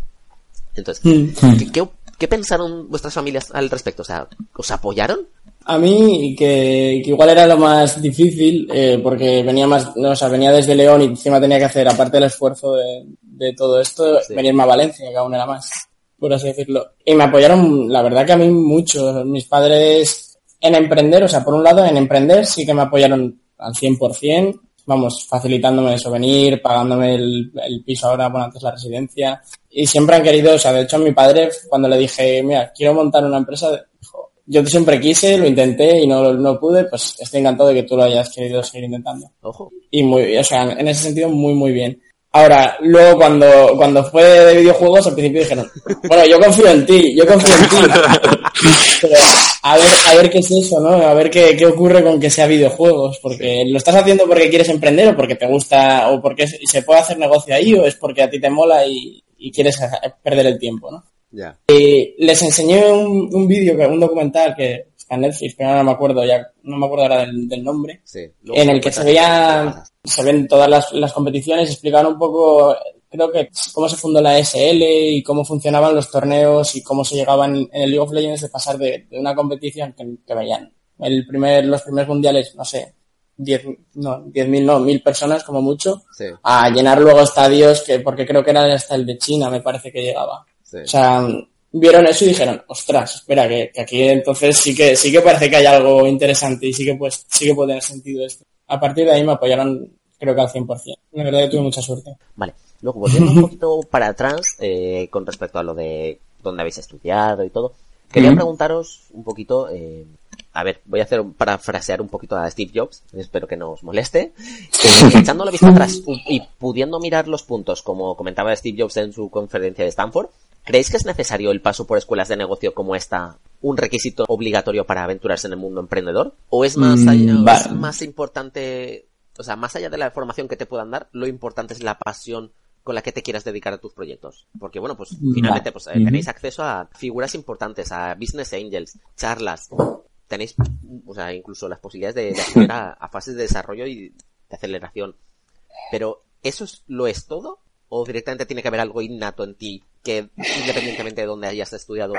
Entonces, Mm. ¿qué, qué, qué pensaron vuestras familias al respecto? O sea, ¿os apoyaron? A mí, que, que igual era lo más difícil, eh, porque venía más, no, o sea, venía desde León y encima tenía que hacer, aparte del esfuerzo de, de todo esto, Sí. venirme a Valencia, que aún era más, por así decirlo. Y me apoyaron, la verdad que a mí mucho. Mis padres en emprender, o sea, por un lado en emprender sí que me apoyaron al 100%, vamos, facilitándome eso, venir, pagándome el, el piso ahora, bueno, antes la residencia. Y siempre han querido, o sea, de hecho a mi padre, cuando le dije, mira, quiero montar una empresa, dijo, yo siempre quise, lo intenté y no, no pude, pues estoy encantado de que tú lo hayas querido seguir intentando. Ojo. Y muy, o sea, en ese sentido muy, muy bien. Ahora, luego cuando, cuando fue de videojuegos, al principio dijeron, bueno, yo confío en ti, yo confío en ti. Pero a ver, a ver qué es eso, ¿no? A ver qué, qué ocurre con que sea videojuegos, porque lo estás haciendo porque quieres emprender o porque te gusta o porque se puede hacer negocio ahí o es porque a ti te mola y, y quieres perder el tiempo, ¿no? Ya. Y les enseñé un, un vídeo, un documental que está en Netflix, pero no me acuerdo ya, no me acuerdo ahora del, del nombre, Sí. En el que se cuentas veía, qué pasa. se ven todas las, las competiciones, explicaban un poco, creo que cómo se fundó la SL y cómo funcionaban los torneos y cómo se llegaban en el League of Legends de pasar de, de una competición que, que veían el primer, los primeros mundiales, no sé, 10, no, 10.000 no, 1.000 personas como mucho, Sí, a llenar luego estadios que, porque creo que era hasta el de China, me parece que llegaba. sí. O sea, vieron eso y dijeron, ostras, espera, que, que aquí entonces sí que, sí que parece que hay algo interesante y sí que pues, sí que puede tener sentido esto. A partir de ahí me apoyaron, creo que al 100%. La verdad que tuve mucha suerte. Vale. Luego, volviendo un poquito para atrás, eh, con respecto a lo de dónde habéis estudiado y todo, quería preguntaros un poquito, eh, a ver, voy a hacer un- parafrasear un poquito a Steve Jobs, espero que no os moleste. Eh, echando la vista atrás y pudiendo mirar los puntos, como comentaba Steve Jobs en su conferencia de Stanford, ¿creéis que es necesario el paso por escuelas de negocio como esta un requisito obligatorio para aventurarse en el mundo emprendedor? ¿O es más, Mm, allá- es más importante, o sea, más allá de la formación que te puedan dar, lo importante es la pasión con la que te quieras dedicar a tus proyectos. Porque bueno, pues finalmente pues, eh, tenéis acceso a figuras importantes, a business angels, charlas, tenéis, o sea, incluso las posibilidades de, de acceder a, fases de desarrollo y de aceleración. Pero, ¿eso es, lo es todo? ¿O directamente tiene que haber algo innato en ti que, independientemente de dónde hayas estudiado,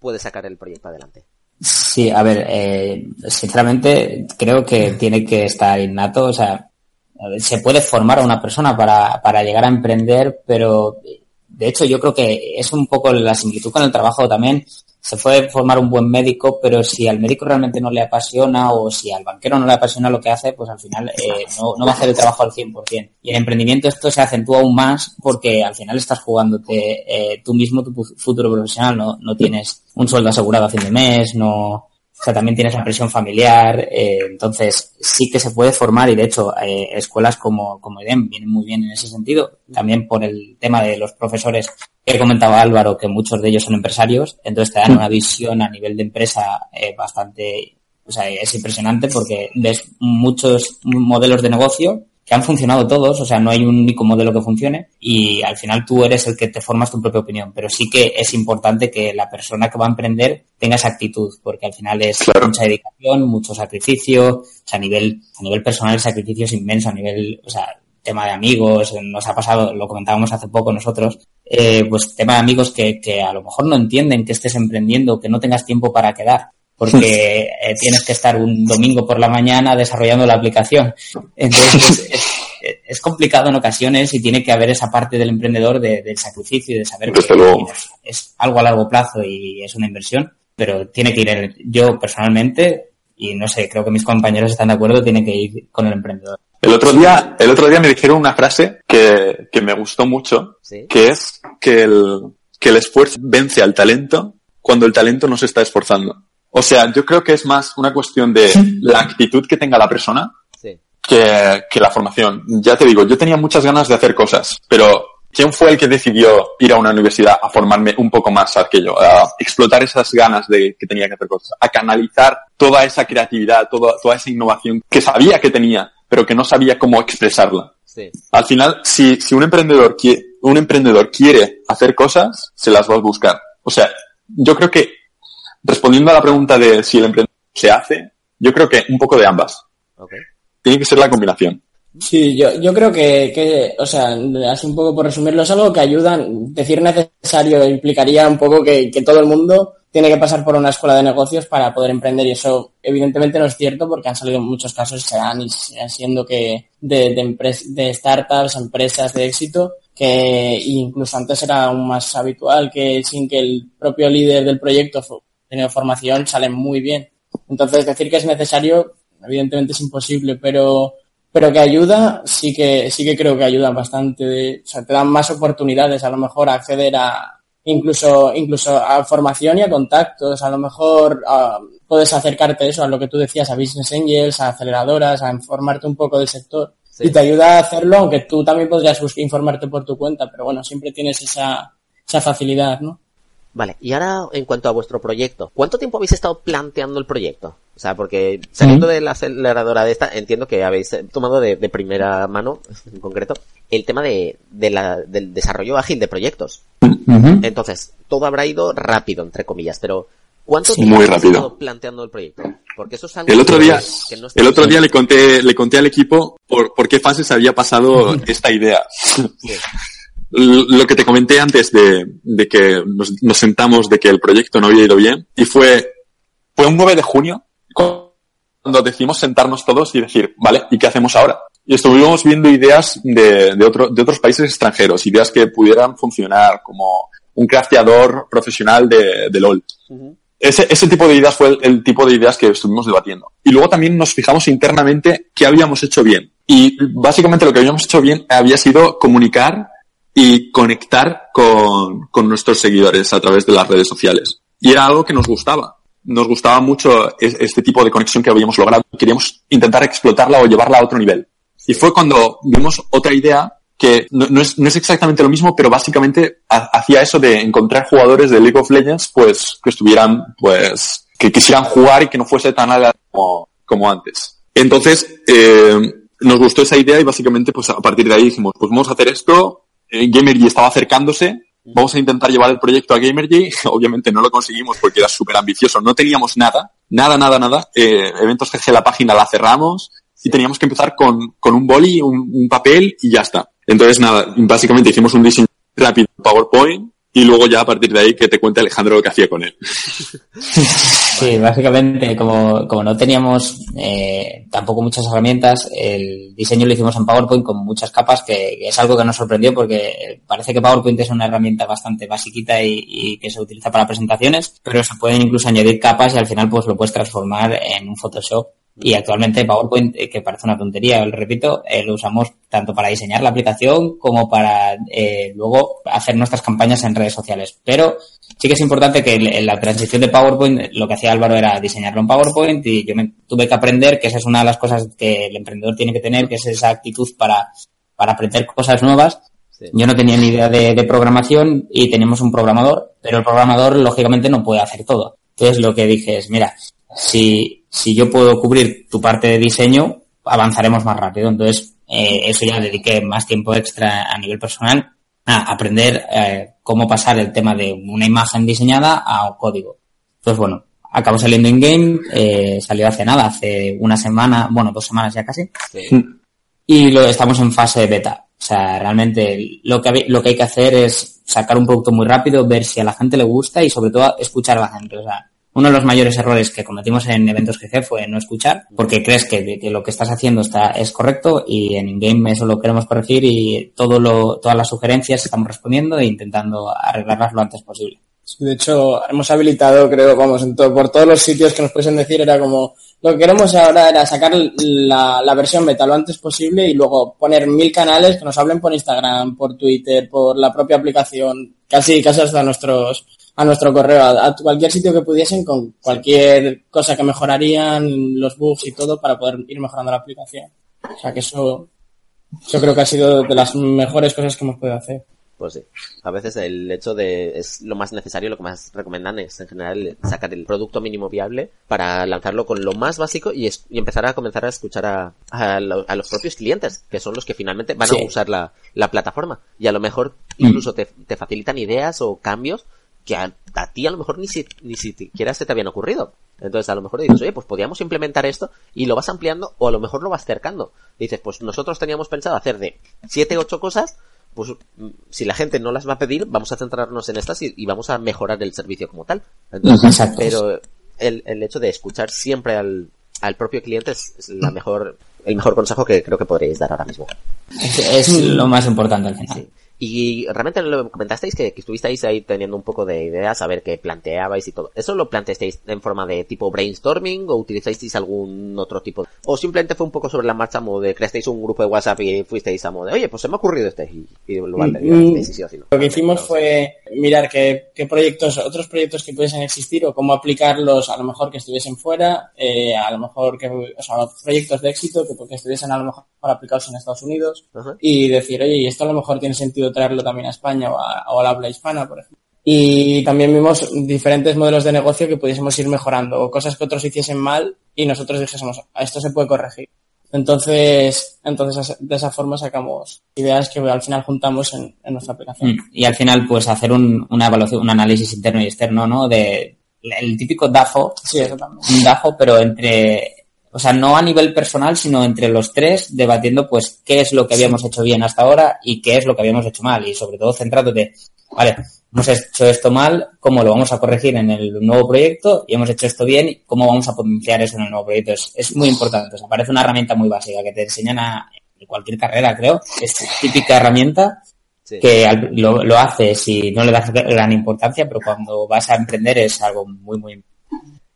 puede sacar el proyecto adelante. Sí, a ver, eh, sinceramente creo que tiene que estar innato, o sea, se puede formar a una persona para, para llegar a emprender, pero de hecho yo creo que es un poco la similitud con el trabajo también se puede formar un buen médico, pero si al médico realmente no le apasiona o si al banquero no le apasiona lo que hace, pues al final eh, no, no, va a hacer el trabajo al 100%. Y en emprendimiento esto se acentúa aún más porque al final estás jugándote eh, tú mismo tu futuro profesional, no, no tienes un sueldo asegurado a fin de mes, no, o sea, también tienes la presión familiar, eh, entonces sí que se puede formar y de hecho eh, escuelas como, como IDEM vienen muy bien en ese sentido, también por el tema de los profesores que comentaba Álvaro, que muchos de ellos son empresarios, entonces te dan una visión a nivel de empresa eh, bastante, o sea, es impresionante porque ves muchos modelos de negocio que han funcionado todos, o sea, no hay un único modelo que funcione y al final tú eres el que te formas tu propia opinión, pero sí que es importante que la persona que va a emprender tenga esa actitud, porque al final es mucha dedicación, mucho sacrificio, o sea, a nivel, a nivel personal el sacrificio es inmenso, a nivel, o sea, tema de amigos, nos ha pasado, lo comentábamos hace poco nosotros, eh, pues tema de amigos que, que a lo mejor no entienden que estés emprendiendo, que no tengas tiempo para quedar porque eh, tienes que estar un domingo por la mañana desarrollando la aplicación. Entonces, es, complicado en ocasiones y tiene que haber esa parte del emprendedor del sacrificio y de saber que es, algo a largo plazo y es una inversión, pero tiene que ir, yo personalmente, y no sé, creo que mis compañeros están de acuerdo, tiene que ir con el emprendedor. El otro día, el otro día me dijeron una frase que, que me gustó mucho, que es que el, que el esfuerzo vence al talento cuando el talento no se está esforzando. O sea, yo creo que es más una cuestión de la actitud que tenga la persona que, que la formación. Ya te digo, yo tenía muchas ganas de hacer cosas, pero ¿quién fue el que decidió ir a una universidad a formarme un poco más a aquello? A explotar esas ganas de que tenía que hacer cosas, a canalizar toda esa creatividad, toda, toda esa innovación que sabía que tenía, pero que no sabía cómo expresarla. Al final, si, si un emprendedor quiere, un emprendedor quiere hacer cosas, se las va a buscar. O sea, yo creo que respondiendo a la pregunta de si el emprendimiento se hace, yo creo que un poco de ambas. Tiene que ser la combinación. Sí, yo, yo creo que, que, o sea, así un poco por resumirlo, es algo que ayuda, decir necesario implicaría un poco que, que todo el mundo tiene que pasar por una escuela de negocios para poder emprender y eso evidentemente no es cierto porque han salido muchos casos, se han, siendo que de, de, de startups, empresas de éxito, que incluso antes era aún más habitual que sin que el propio líder del proyecto tenido formación salen muy bien. Entonces, decir que es necesario, evidentemente es imposible, pero, pero que ayuda, sí que, sí que creo que ayuda bastante. o sea, te dan más oportunidades a lo mejor a acceder a, incluso, incluso a formación y a contactos. A lo mejor puedes acercarte eso, a lo que tú decías, a business angels, a aceleradoras, a informarte un poco del sector. Y te ayuda a hacerlo, aunque tú también podrías informarte por tu cuenta, pero bueno, siempre tienes esa, esa facilidad, ¿no? Vale, y ahora en cuanto a vuestro proyecto, ¿cuánto tiempo habéis estado planteando el proyecto? O sea, porque saliendo de la aceleradora de esta, entiendo que habéis tomado de, primera mano, en concreto, el tema de, la, del desarrollo ágil de proyectos. Entonces, todo habrá ido rápido, entre comillas, pero ¿cuánto tiempo habéis estado planteando el proyecto? Porque eso es algo el otro día, el otro día le conté, le conté al equipo por, por qué fases había pasado esta idea lo que te comenté antes de, de que nos, nos, sentamos de que el proyecto no había ido bien y fue, fue un 9 de junio cuando decidimos sentarnos todos y decir, vale, ¿y qué hacemos ahora? Y estuvimos viendo ideas de, de, otro, de otros países extranjeros, ideas que pudieran funcionar como un crafteador profesional de, de LOL. Ese, ese tipo de ideas fue el, el, tipo de ideas que estuvimos debatiendo. Y luego también nos fijamos internamente qué habíamos hecho bien. Y básicamente lo que habíamos hecho bien había sido comunicar y conectar con, con nuestros seguidores a través de las redes sociales. Y era algo que nos gustaba. Nos gustaba mucho este tipo de conexión que habíamos logrado. Queríamos intentar explotarla o llevarla a otro nivel. Y fue cuando vimos otra idea que no, es, no es exactamente lo mismo, pero básicamente hacía eso de encontrar jugadores de League of Legends, pues, que estuvieran, pues, que quisieran jugar y que no fuese tan alta como, como antes. Entonces, eh, nos gustó esa idea y básicamente, pues, a partir de ahí dijimos, pues vamos a hacer esto, Gamergy estaba acercándose, vamos a intentar llevar el proyecto a Gamergy, obviamente no lo conseguimos porque era súper ambicioso, no teníamos nada, nada, nada, nada, eh, eventos GG la página la cerramos y teníamos que empezar con, con un boli, un, un, papel y ya está. Entonces nada, básicamente hicimos un diseño rápido PowerPoint y luego ya a partir de ahí que te cuente Alejandro lo que hacía con él. Sí, básicamente como, como no teníamos eh, tampoco muchas herramientas, el diseño lo hicimos en PowerPoint con muchas capas, que, es algo que nos sorprendió porque parece que PowerPoint es una herramienta bastante basiquita y, y, que se utiliza para presentaciones, pero se pueden incluso añadir capas y al final pues lo puedes transformar en un Photoshop y actualmente PowerPoint, eh, que parece una tontería, lo repito, eh, lo usamos tanto para diseñar la aplicación como para eh, luego hacer nuestras campañas en redes sociales. Pero sí que es importante que en la transición de PowerPoint, lo que hacía Álvaro era diseñarlo en PowerPoint y yo me tuve que aprender que esa es una de las cosas que el emprendedor tiene que tener, que es esa actitud para, para aprender cosas nuevas. Sí. Yo no tenía ni idea de, de programación y teníamos un programador, pero el programador lógicamente no puede hacer todo. Entonces lo que dije es, mira, si si yo puedo cubrir tu parte de diseño, avanzaremos más rápido. Entonces, eh, eso ya dediqué más tiempo extra a nivel personal a aprender eh, cómo pasar el tema de una imagen diseñada a un código. Pues bueno, acabó saliendo in game, eh, salió hace nada, hace una semana, bueno, dos semanas ya casi. Sí. Y lo estamos en fase beta. O sea, realmente lo que, lo que hay que hacer es sacar un producto muy rápido, ver si a la gente le gusta y sobre todo escuchar a la gente. O sea, uno de los mayores errores que cometimos en eventos GC fue no escuchar, porque crees que, lo que estás haciendo está, es correcto y en in-game eso lo queremos corregir y todo lo, todas las sugerencias estamos respondiendo e intentando arreglarlas lo antes posible. Sí, de hecho, hemos habilitado, creo, vamos, en por todos los sitios que nos pueden decir, era como, lo que queremos ahora era sacar la, la versión beta lo antes posible y luego poner mil canales que nos hablen por Instagram, por Twitter, por la propia aplicación, casi, casi hasta nuestros, a nuestro correo, a, a, cualquier sitio que pudiesen, con cualquier cosa que mejorarían, los bugs y todo, para poder ir mejorando la aplicación. O sea que eso, yo creo que ha sido de las mejores cosas que hemos podido hacer. Pues sí. A veces el hecho de es lo más necesario, lo que más recomiendan es en general sacar el producto mínimo viable para lanzarlo con lo más básico y, es, y empezar a comenzar a escuchar a, a, lo, a, los propios clientes, que son los que finalmente van sí. a usar la, la, plataforma. Y a lo mejor incluso te, te facilitan ideas o cambios que a, a, ti a lo mejor ni, si, ni siquiera se te habían ocurrido. Entonces a lo mejor dices, oye, pues podríamos implementar esto y lo vas ampliando o a lo mejor lo vas cercando. dices, pues nosotros teníamos pensado hacer de 7, 8 cosas, pues si la gente no las va a pedir, vamos a centrarnos en estas y, y vamos a mejorar el servicio como tal. Entonces, Exacto. Pero el, el hecho de escuchar siempre al, al propio cliente es, es la mejor, el mejor consejo que creo que podréis dar ahora mismo. Es, es lo más importante al final. Sí. Y realmente lo comentasteis que, que, estuvisteis ahí teniendo un poco de ideas, a ver qué planteabais y todo. ¿Eso lo planteasteis en forma de tipo brainstorming o utilizasteis algún otro tipo? ¿O simplemente fue un poco sobre la marcha, modo de creasteis un grupo de WhatsApp y fuisteis a modo de, oye, pues se me ha ocurrido este y, y lo vale, mm, sí, sí, no. Lo que hicimos fue mirar qué, qué, proyectos, otros proyectos que pudiesen existir o cómo aplicarlos a lo mejor que estuviesen fuera, eh, a lo mejor que, o sea, proyectos de éxito que, que estuviesen a lo mejor aplicados en Estados Unidos uh -huh. y decir, oye, y esto a lo mejor tiene sentido traerlo también a España o, a, o al habla hispana, por ejemplo. Y también vimos diferentes modelos de negocio que pudiésemos ir mejorando o cosas que otros hiciesen mal y nosotros dijésemos, esto se puede corregir. Entonces, entonces de esa forma sacamos ideas que al final juntamos en, en nuestra aplicación. Y al final, pues hacer un, una evaluación, un análisis interno y externo, ¿no? De el típico DAFO. Sí, eso también. Un DAFO, pero entre o sea, no a nivel personal, sino entre los tres, debatiendo pues qué es lo que habíamos hecho bien hasta ahora y qué es lo que habíamos hecho mal. Y sobre todo centrándote, vale, hemos hecho esto mal, cómo lo vamos a corregir en el nuevo proyecto y hemos hecho esto bien, cómo vamos a potenciar eso en el nuevo proyecto. Es, es muy importante, o sea, parece una herramienta muy básica que te enseñan a en cualquier carrera, creo. Es típica herramienta sí. que lo, lo haces y no le das gran importancia, pero cuando vas a emprender es algo muy, muy importante.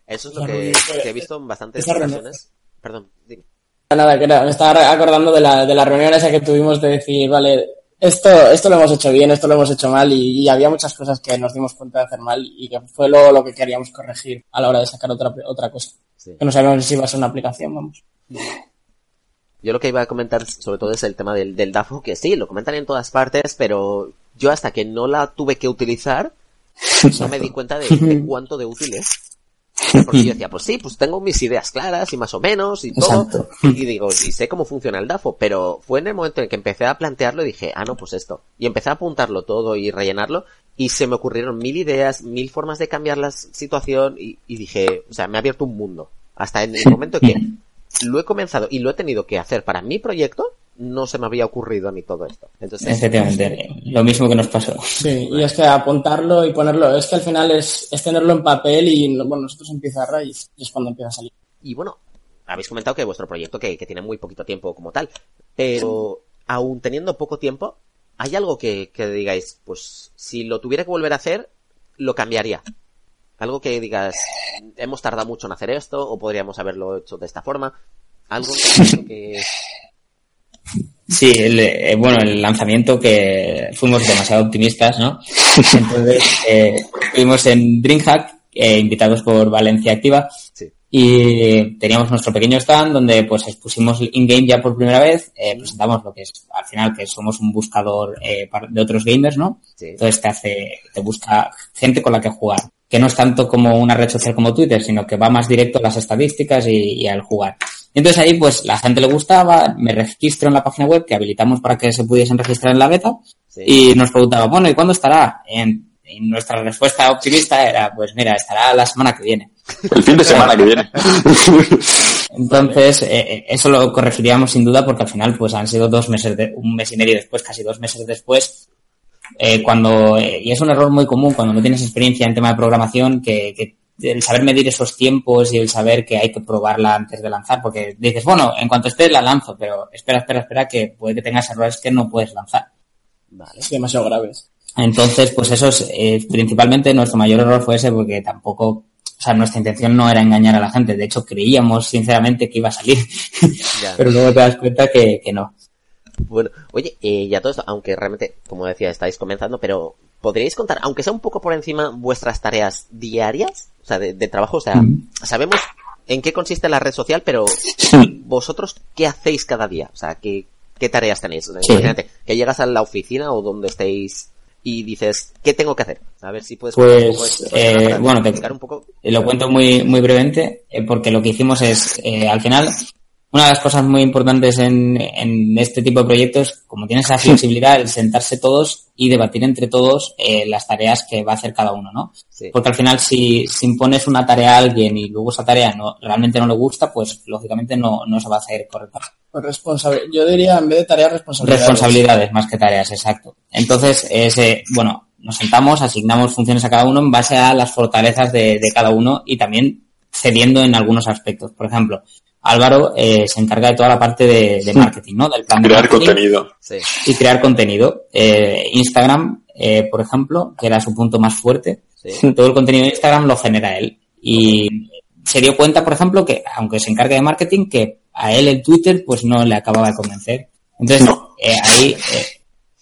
Eso es lo que, que he visto en bastantes ocasiones. Perdón, dime. Nada, que me estaba acordando de la, de la reunión esa que tuvimos de decir, vale, esto, esto lo hemos hecho bien, esto lo hemos hecho mal y, y, había muchas cosas que nos dimos cuenta de hacer mal y que fue luego lo que queríamos corregir a la hora de sacar otra, otra cosa. Sí. Que no sabíamos si iba a ser una aplicación, vamos. Yo lo que iba a comentar sobre todo es el tema del, del DAFO, que sí, lo comentan en todas partes, pero yo hasta que no la tuve que utilizar, no me di cuenta de, de cuánto de útil es. Porque yo decía, pues sí, pues tengo mis ideas claras y más o menos y todo. Exacto. Y digo, y sé cómo funciona el DAFO, pero fue en el momento en que empecé a plantearlo y dije, ah, no, pues esto. Y empecé a apuntarlo todo y rellenarlo y se me ocurrieron mil ideas, mil formas de cambiar la situación y, y dije, o sea, me ha abierto un mundo. Hasta en el momento que lo he comenzado y lo he tenido que hacer para mi proyecto, no se me había ocurrido a mí todo esto. Entonces, Efectivamente, lo mismo que nos pasó. Sí, y es que apuntarlo y ponerlo, es que al final es, es tenerlo en papel y bueno, nosotros en pizarra y es cuando empieza a salir. Y bueno, habéis comentado que vuestro proyecto que, que tiene muy poquito tiempo como tal, pero aún teniendo poco tiempo, ¿hay algo que, que digáis, pues si lo tuviera que volver a hacer, lo cambiaría? Algo que digas, hemos tardado mucho en hacer esto, o podríamos haberlo hecho de esta forma. Algo que... Sí, el, eh, bueno, el lanzamiento que fuimos demasiado optimistas, ¿no? Entonces, eh, fuimos en DreamHack, eh, invitados por Valencia Activa, Sí. y teníamos nuestro pequeño stand donde pues expusimos in-game ya por primera vez, eh, presentamos lo que es al final que somos un buscador eh, de otros gamers, ¿no? Sí. Entonces te hace, te busca gente con la que jugar, que no es tanto como una red social como Twitter, sino que va más directo a las estadísticas y, y al jugar. Entonces ahí pues la gente le gustaba, me registro en la página web que habilitamos para que se pudiesen registrar en la beta Sí. y nos preguntaba, bueno, ¿y cuándo estará? En, y nuestra respuesta optimista era, pues mira, estará la semana que viene. El fin de semana que viene. Entonces, eh, eh, eso lo corregiríamos sin duda porque al final pues han sido dos meses, de, un mes y medio después, casi dos meses después, eh, cuando, eh, y es un error muy común cuando no tienes experiencia en tema de programación, que, que el saber medir esos tiempos y el saber que hay que probarla antes de lanzar, porque dices, bueno, en cuanto esté la lanzo, pero espera, espera, espera, que puede que tengas errores que no puedes lanzar. Vale. Es demasiado graves. Entonces, pues eso es, eh, principalmente nuestro mayor error fue ese porque tampoco, o sea, nuestra intención no era engañar a la gente. De hecho, creíamos sinceramente que iba a salir, Ya. pero luego te das cuenta que, que no. Bueno, oye, eh, ya todo esto, aunque realmente, como decía, estáis comenzando, pero ¿podríais contar, aunque sea un poco por encima, vuestras tareas diarias? O sea, de, de trabajo, o sea, Ujú. sabemos en qué consiste la red social, pero vosotros, ¿qué hacéis cada día? O sea, ¿qué, qué tareas tenéis? Imagínate, que llegas a la oficina o donde estéis y dices, ¿qué tengo que hacer? A ver si puedes Pues, un poco esto, eh, bueno, te- un poco. Lo cuento muy, muy brevemente, eh, porque lo que hicimos es, eh, al final, una de las cosas muy importantes en, en este tipo de proyectos, como tienes esa flexibilidad, el sentarse todos y debatir entre todos eh, las tareas que va a hacer cada uno, ¿no? Sí. Porque al final, si, si impones una tarea a alguien y luego esa tarea no, realmente no le gusta, pues lógicamente no, no se va a hacer correctamente. Pues responsabil- Yo diría, en vez de tareas, responsabilidades. Responsabilidades más que tareas, exacto. Entonces, ese, bueno, nos sentamos, asignamos funciones a cada uno en base a las fortalezas de, de cada uno y también cediendo en algunos aspectos. Por ejemplo, Álvaro eh, se encarga de toda la parte de, de marketing, ¿no? Del plan de Crear marketing contenido. Sí. y crear contenido. Eh, Instagram, eh, por ejemplo, que era su punto más fuerte, Sí. todo el contenido de Instagram lo genera él. Y se dio cuenta, por ejemplo, que aunque se encarga de marketing, que a él el Twitter pues no le acababa de convencer. Entonces, No. eh, ahí eh,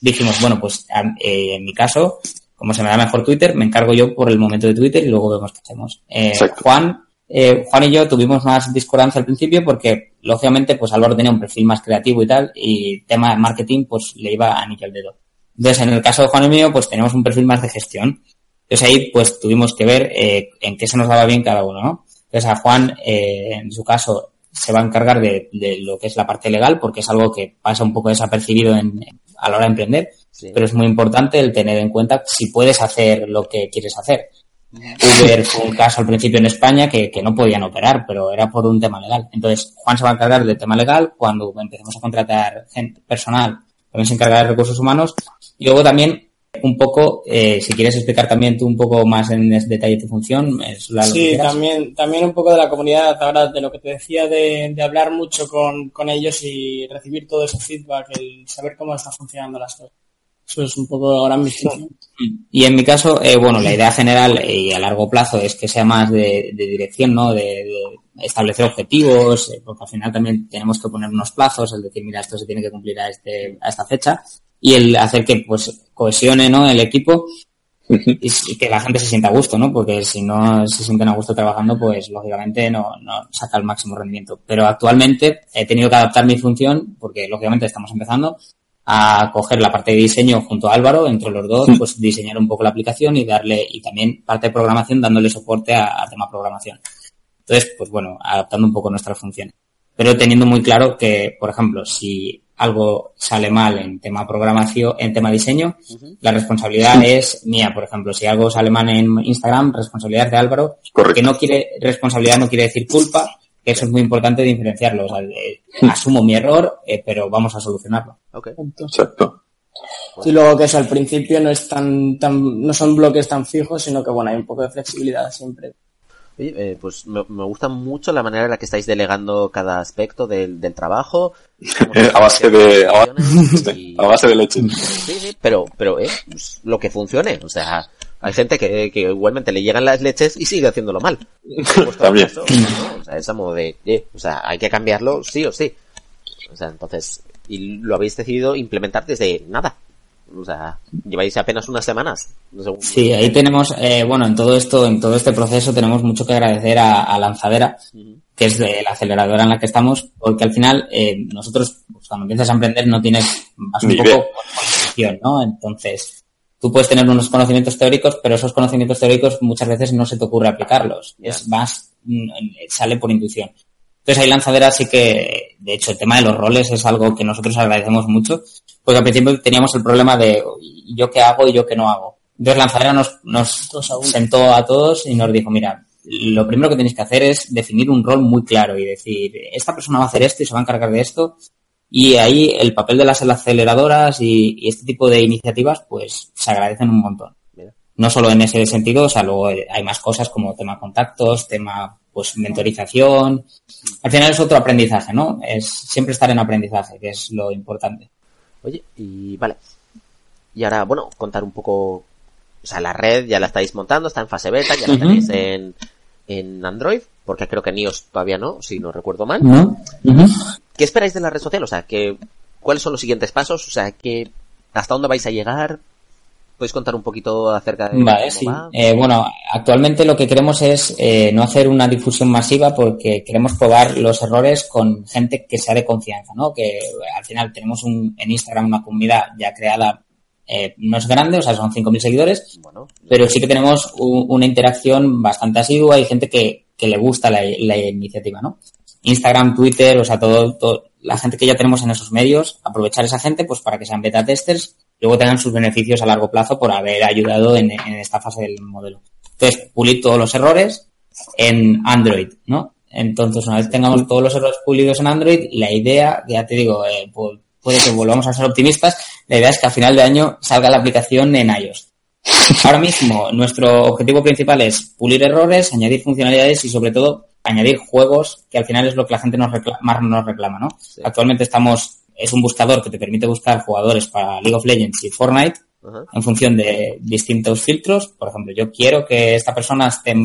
dijimos, bueno, pues a- eh, en mi caso, como se me da mejor Twitter, me encargo yo por el momento de Twitter y luego vemos qué hacemos. Eh, Exacto. Juan, eh, Juan y yo tuvimos más discordancia al principio porque, lógicamente, pues Álvaro tenía un perfil más creativo y tal, y tema de marketing, pues le iba a al dedo. Entonces, en el caso de Juan y mío, pues tenemos un perfil más de gestión. Entonces ahí, pues tuvimos que ver eh, en qué se nos daba bien cada uno, ¿no? Entonces a Juan, eh, en su caso, se va a encargar de, de lo que es la parte legal, porque es algo que pasa un poco desapercibido en, a la hora de emprender, Sí. pero es muy importante el tener en cuenta si puedes hacer lo que quieres hacer. Uber fue un caso al principio en España que, que no podían operar, pero era por un tema legal. Entonces, Juan se va a encargar del tema legal. Cuando empecemos a contratar gente personal, también se encarga de recursos humanos. Y luego también, un poco, eh, si quieres explicar también tú un poco más en detalle tu función, es la Sí, también, también un poco de la comunidad, ahora de lo que te decía de, de hablar mucho con, con ellos y recibir todo ese feedback, el saber cómo está funcionando las cosas. Eso es un poco ahora mi función. Y en mi caso, eh, bueno, la idea general eh, y a largo plazo es que sea más de, dirección, ¿no? De, establecer objetivos, eh, porque al final también tenemos que poner unos plazos, el decir, mira, esto se tiene que cumplir a, este, a esta fecha, y el hacer que, pues, cohesione, ¿no? El equipo y, que la gente se sienta a gusto, ¿no? Porque si no se sienten a gusto trabajando, pues, lógicamente no saca el máximo rendimiento. Pero actualmente he tenido que adaptar mi función, porque lógicamente estamos empezando, a coger la parte de diseño junto a Álvaro, entre los dos, pues diseñar un poco la aplicación y darle, y también parte de programación dándole soporte a, a tema programación. Entonces, pues bueno, adaptando un poco nuestras funciones. Pero teniendo muy claro que, por ejemplo, si algo sale mal en tema programación, en tema diseño, la responsabilidad es mía, por ejemplo. Si algo sale mal en Instagram, responsabilidad de Álvaro, Correcto. que no quiere, responsabilidad no quiere decir culpa, Eso es muy importante diferenciarlo. O sea, eh, asumo mi error, eh, pero vamos a solucionarlo. Ok. Exacto. Y luego que eso al principio no es tan, tan, no son bloques tan fijos, sino que bueno, hay un poco de flexibilidad siempre. Oye, eh, pues me, me gusta mucho la manera en la que estáis delegando cada aspecto del, del trabajo. A base de, a base, Y- a base de leche. Sí, sí, pero, pero, eh, pues, lo que funcione. O sea, hay gente que, que igualmente le llegan las leches y sigue haciéndolo mal. Vuestro También. caso, ¿no? O sea, es modo de, eh, o sea, hay que cambiarlo sí o sí. O sea, entonces, y lo habéis decidido implementar desde nada. O sea, lleváis apenas unas semanas. No sé, Sí, ahí tenemos, eh, bueno, en todo esto, en todo este proceso tenemos mucho que agradecer a, a Lanzadera, que es de la aceleradora en la que estamos, porque al final eh, nosotros, pues, cuando empiezas a emprender, no tienes más un poco ¿no? Entonces, tú puedes tener unos conocimientos teóricos, pero esos conocimientos teóricos muchas veces no se te ocurre aplicarlos. Es más, mm, sale por intuición. Entonces ahí Lanzadera sí que, de hecho, el tema de los roles es algo que nosotros agradecemos mucho, porque al principio teníamos el problema de ¿y yo qué hago y yo qué no hago. Entonces Lanzadera nos, nos sentó a todos y nos dijo, mira, lo primero que tenéis que hacer es definir un rol muy claro y decir, esta persona va a hacer esto y se va a encargar de esto. Y ahí el papel de las aceleradoras y, y este tipo de iniciativas, pues se agradecen un montón. No solo en ese sentido, o sea, luego hay más cosas como tema contactos, tema pues mentorización. Al final es otro aprendizaje, ¿no? Es siempre estar en aprendizaje, que es lo importante. Oye, y vale. Y ahora, bueno, contar un poco. O sea, la red ya la estáis montando, está en fase beta, ya la tenéis en, en Android, porque creo que en iOS todavía no, si no recuerdo mal. ¿Qué esperáis de la red social? O sea, que, ¿cuáles son los siguientes pasos? O sea, que, ¿hasta dónde vais a llegar? ¿Podéis contar un poquito acerca de Vale, cómo sí. va? Eh, bueno, actualmente lo que queremos es eh, no hacer una difusión masiva porque queremos probar los errores con gente que sea de confianza, ¿no? Que eh, al final tenemos un, en Instagram una comunidad ya creada, eh, no es grande, o sea, son 5.000 seguidores, Bueno, pero sí que tenemos u- una interacción bastante asidua y gente que, que le gusta la, iniciativa, ¿no? Instagram, Twitter, o sea, todo, todo- la gente que ya tenemos en esos medios, aprovechar esa gente pues para que sean beta testers luego tengan sus beneficios a largo plazo por haber ayudado en, esta fase del modelo. Entonces, pulir todos los errores en Android, ¿no? Entonces, una vez tengamos todos los errores pulidos en Android, la idea, ya te digo, eh, pu- puede que volvamos a ser optimistas, la idea es que a final de año salga la aplicación en iOS. Ahora mismo, nuestro objetivo principal es pulir errores, añadir funcionalidades y sobre todo añadir juegos, que al final es lo que la gente nos reclama, más nos reclama, ¿no? Actualmente estamos, es un buscador que te permite buscar jugadores para League of Legends y Fortnite en función de distintos filtros. Por ejemplo, yo quiero que esta persona esté en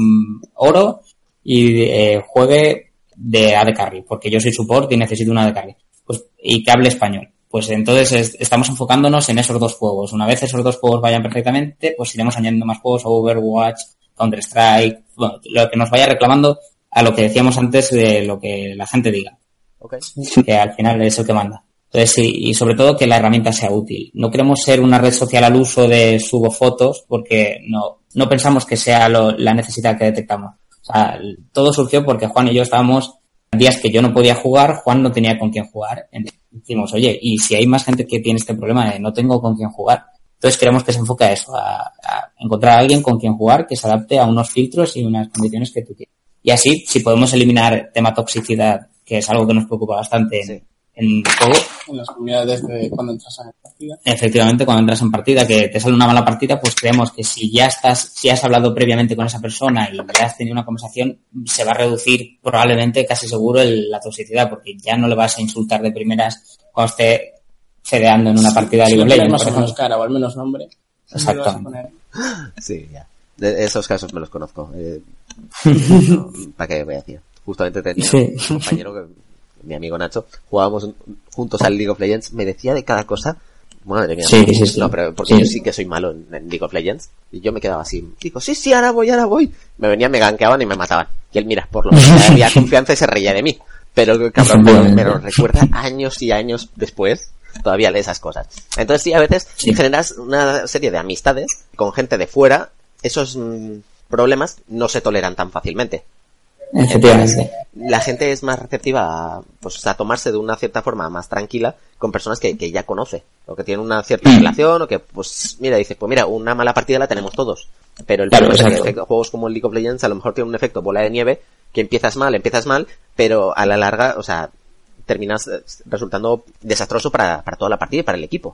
oro y eh, juegue de AD Carry, porque yo soy support y necesito una AD Carry. Pues, y que hable español. Pues entonces es- estamos enfocándonos en esos dos juegos. Una vez esos dos juegos vayan perfectamente, pues iremos añadiendo más juegos, Overwatch, Counter-Strike, bueno, lo que nos vaya reclamando a lo que decíamos antes de lo que la gente diga que al final es el que manda. Entonces, sí, y sobre todo que la herramienta sea útil. No queremos ser una red social al uso de subo fotos porque no, no pensamos que sea lo- la necesidad que detectamos. O sea, todo surgió porque Juan y yo estábamos días que yo no podía jugar, Juan no tenía con quién jugar. Entonces, Decimos, oye, y si hay más gente que tiene este problema de no tengo con quién jugar. Entonces queremos que se enfoque a eso, a, a encontrar a alguien con quien jugar que se adapte a unos filtros y unas condiciones que tú quieres. Y así, si podemos eliminar tema toxicidad, que es algo que nos preocupa bastante en, Sí. en el juego, En las comunidades de cuando entras a la partida. efectivamente cuando entras en partida, que te sale una mala partida, pues creemos que si ya estás, si has hablado previamente con esa persona y ya has tenido una conversación, se va a reducir probablemente casi seguro el- la toxicidad, porque ya no le vas a insultar de primeras cuando esté fedeando en una partida de Si League no of más o menos cara o al menos nombre. poner. Sí, ya. De esos casos me los conozco. Eh, no, ¿Para qué voy a decir? Justamente tenía Sí. un compañero, que, mi amigo Nacho, jugábamos juntos al League of Legends, me decía de cada cosa. Madre mía. Sí, sí, sí. No, pero porque Sí. yo sí que soy malo en, en League of Legends. Y yo me quedaba así. Digo, sí, sí, ahora voy, ahora voy. Me venían, me gankeaban y me mataban. Y él, mira, por lo menos había confianza y se reía de mí. Pero, cabrón, pero, pero recuerda años y años después todavía de esas cosas. Entonces sí, a veces Sí. generas una serie de amistades con gente de fuera. Esos mm, problemas no se toleran tan fácilmente. Efectivamente. La gente es más receptiva a, pues, a tomarse de una cierta forma más tranquila con personas que, que ya conoce o que tienen una cierta relación o que, pues, mira, dice, pues mira, una mala partida la tenemos todos. Pero el Claro, problema es que efecto- juegos como el League of Legends a lo mejor tiene un efecto bola de nieve que empiezas mal, empiezas mal, pero a la larga, o sea, terminas eh, resultando desastroso para, para toda la partida y para el equipo.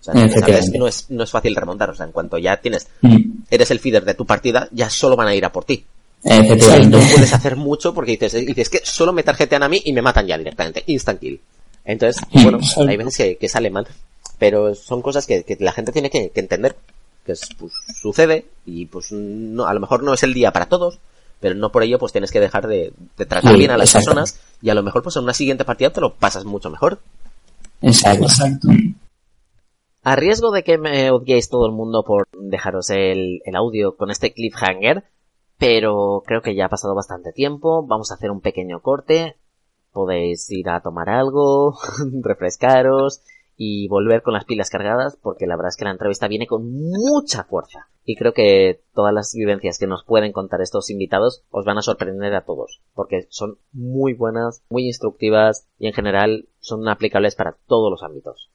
O sea, Efectivamente. no es, no es fácil remontar. O sea, en cuanto ya tienes, Mm. eres el feeder de tu partida, ya solo van a ir a por ti. Efectivamente. No puedes hacer mucho porque dices, dices que solo me tarjetean a mí y me matan ya directamente. Instant kill. Entonces, bueno, hay veces que, que sale mal. Pero son cosas que, que la gente tiene que, que entender. Que es, pues, sucede y pues no, a lo mejor no es el día para todos, pero no por ello pues tienes que dejar de, de tratar Sí, bien a las exacto. personas y a lo mejor pues en una siguiente partida te lo pasas mucho mejor. Exacto. Exacto. A riesgo de que me odiéis todo el mundo por dejaros el, el audio con este cliffhanger, pero creo que ya ha pasado bastante tiempo, vamos a hacer un pequeño corte, podéis ir a tomar algo, refrescaros y volver con las pilas cargadas porque la verdad es que la entrevista viene con mucha fuerza. Y creo que todas las vivencias que nos pueden contar estos invitados os van a sorprender a todos porque son muy buenas, muy instructivas y en general son aplicables para todos los ámbitos.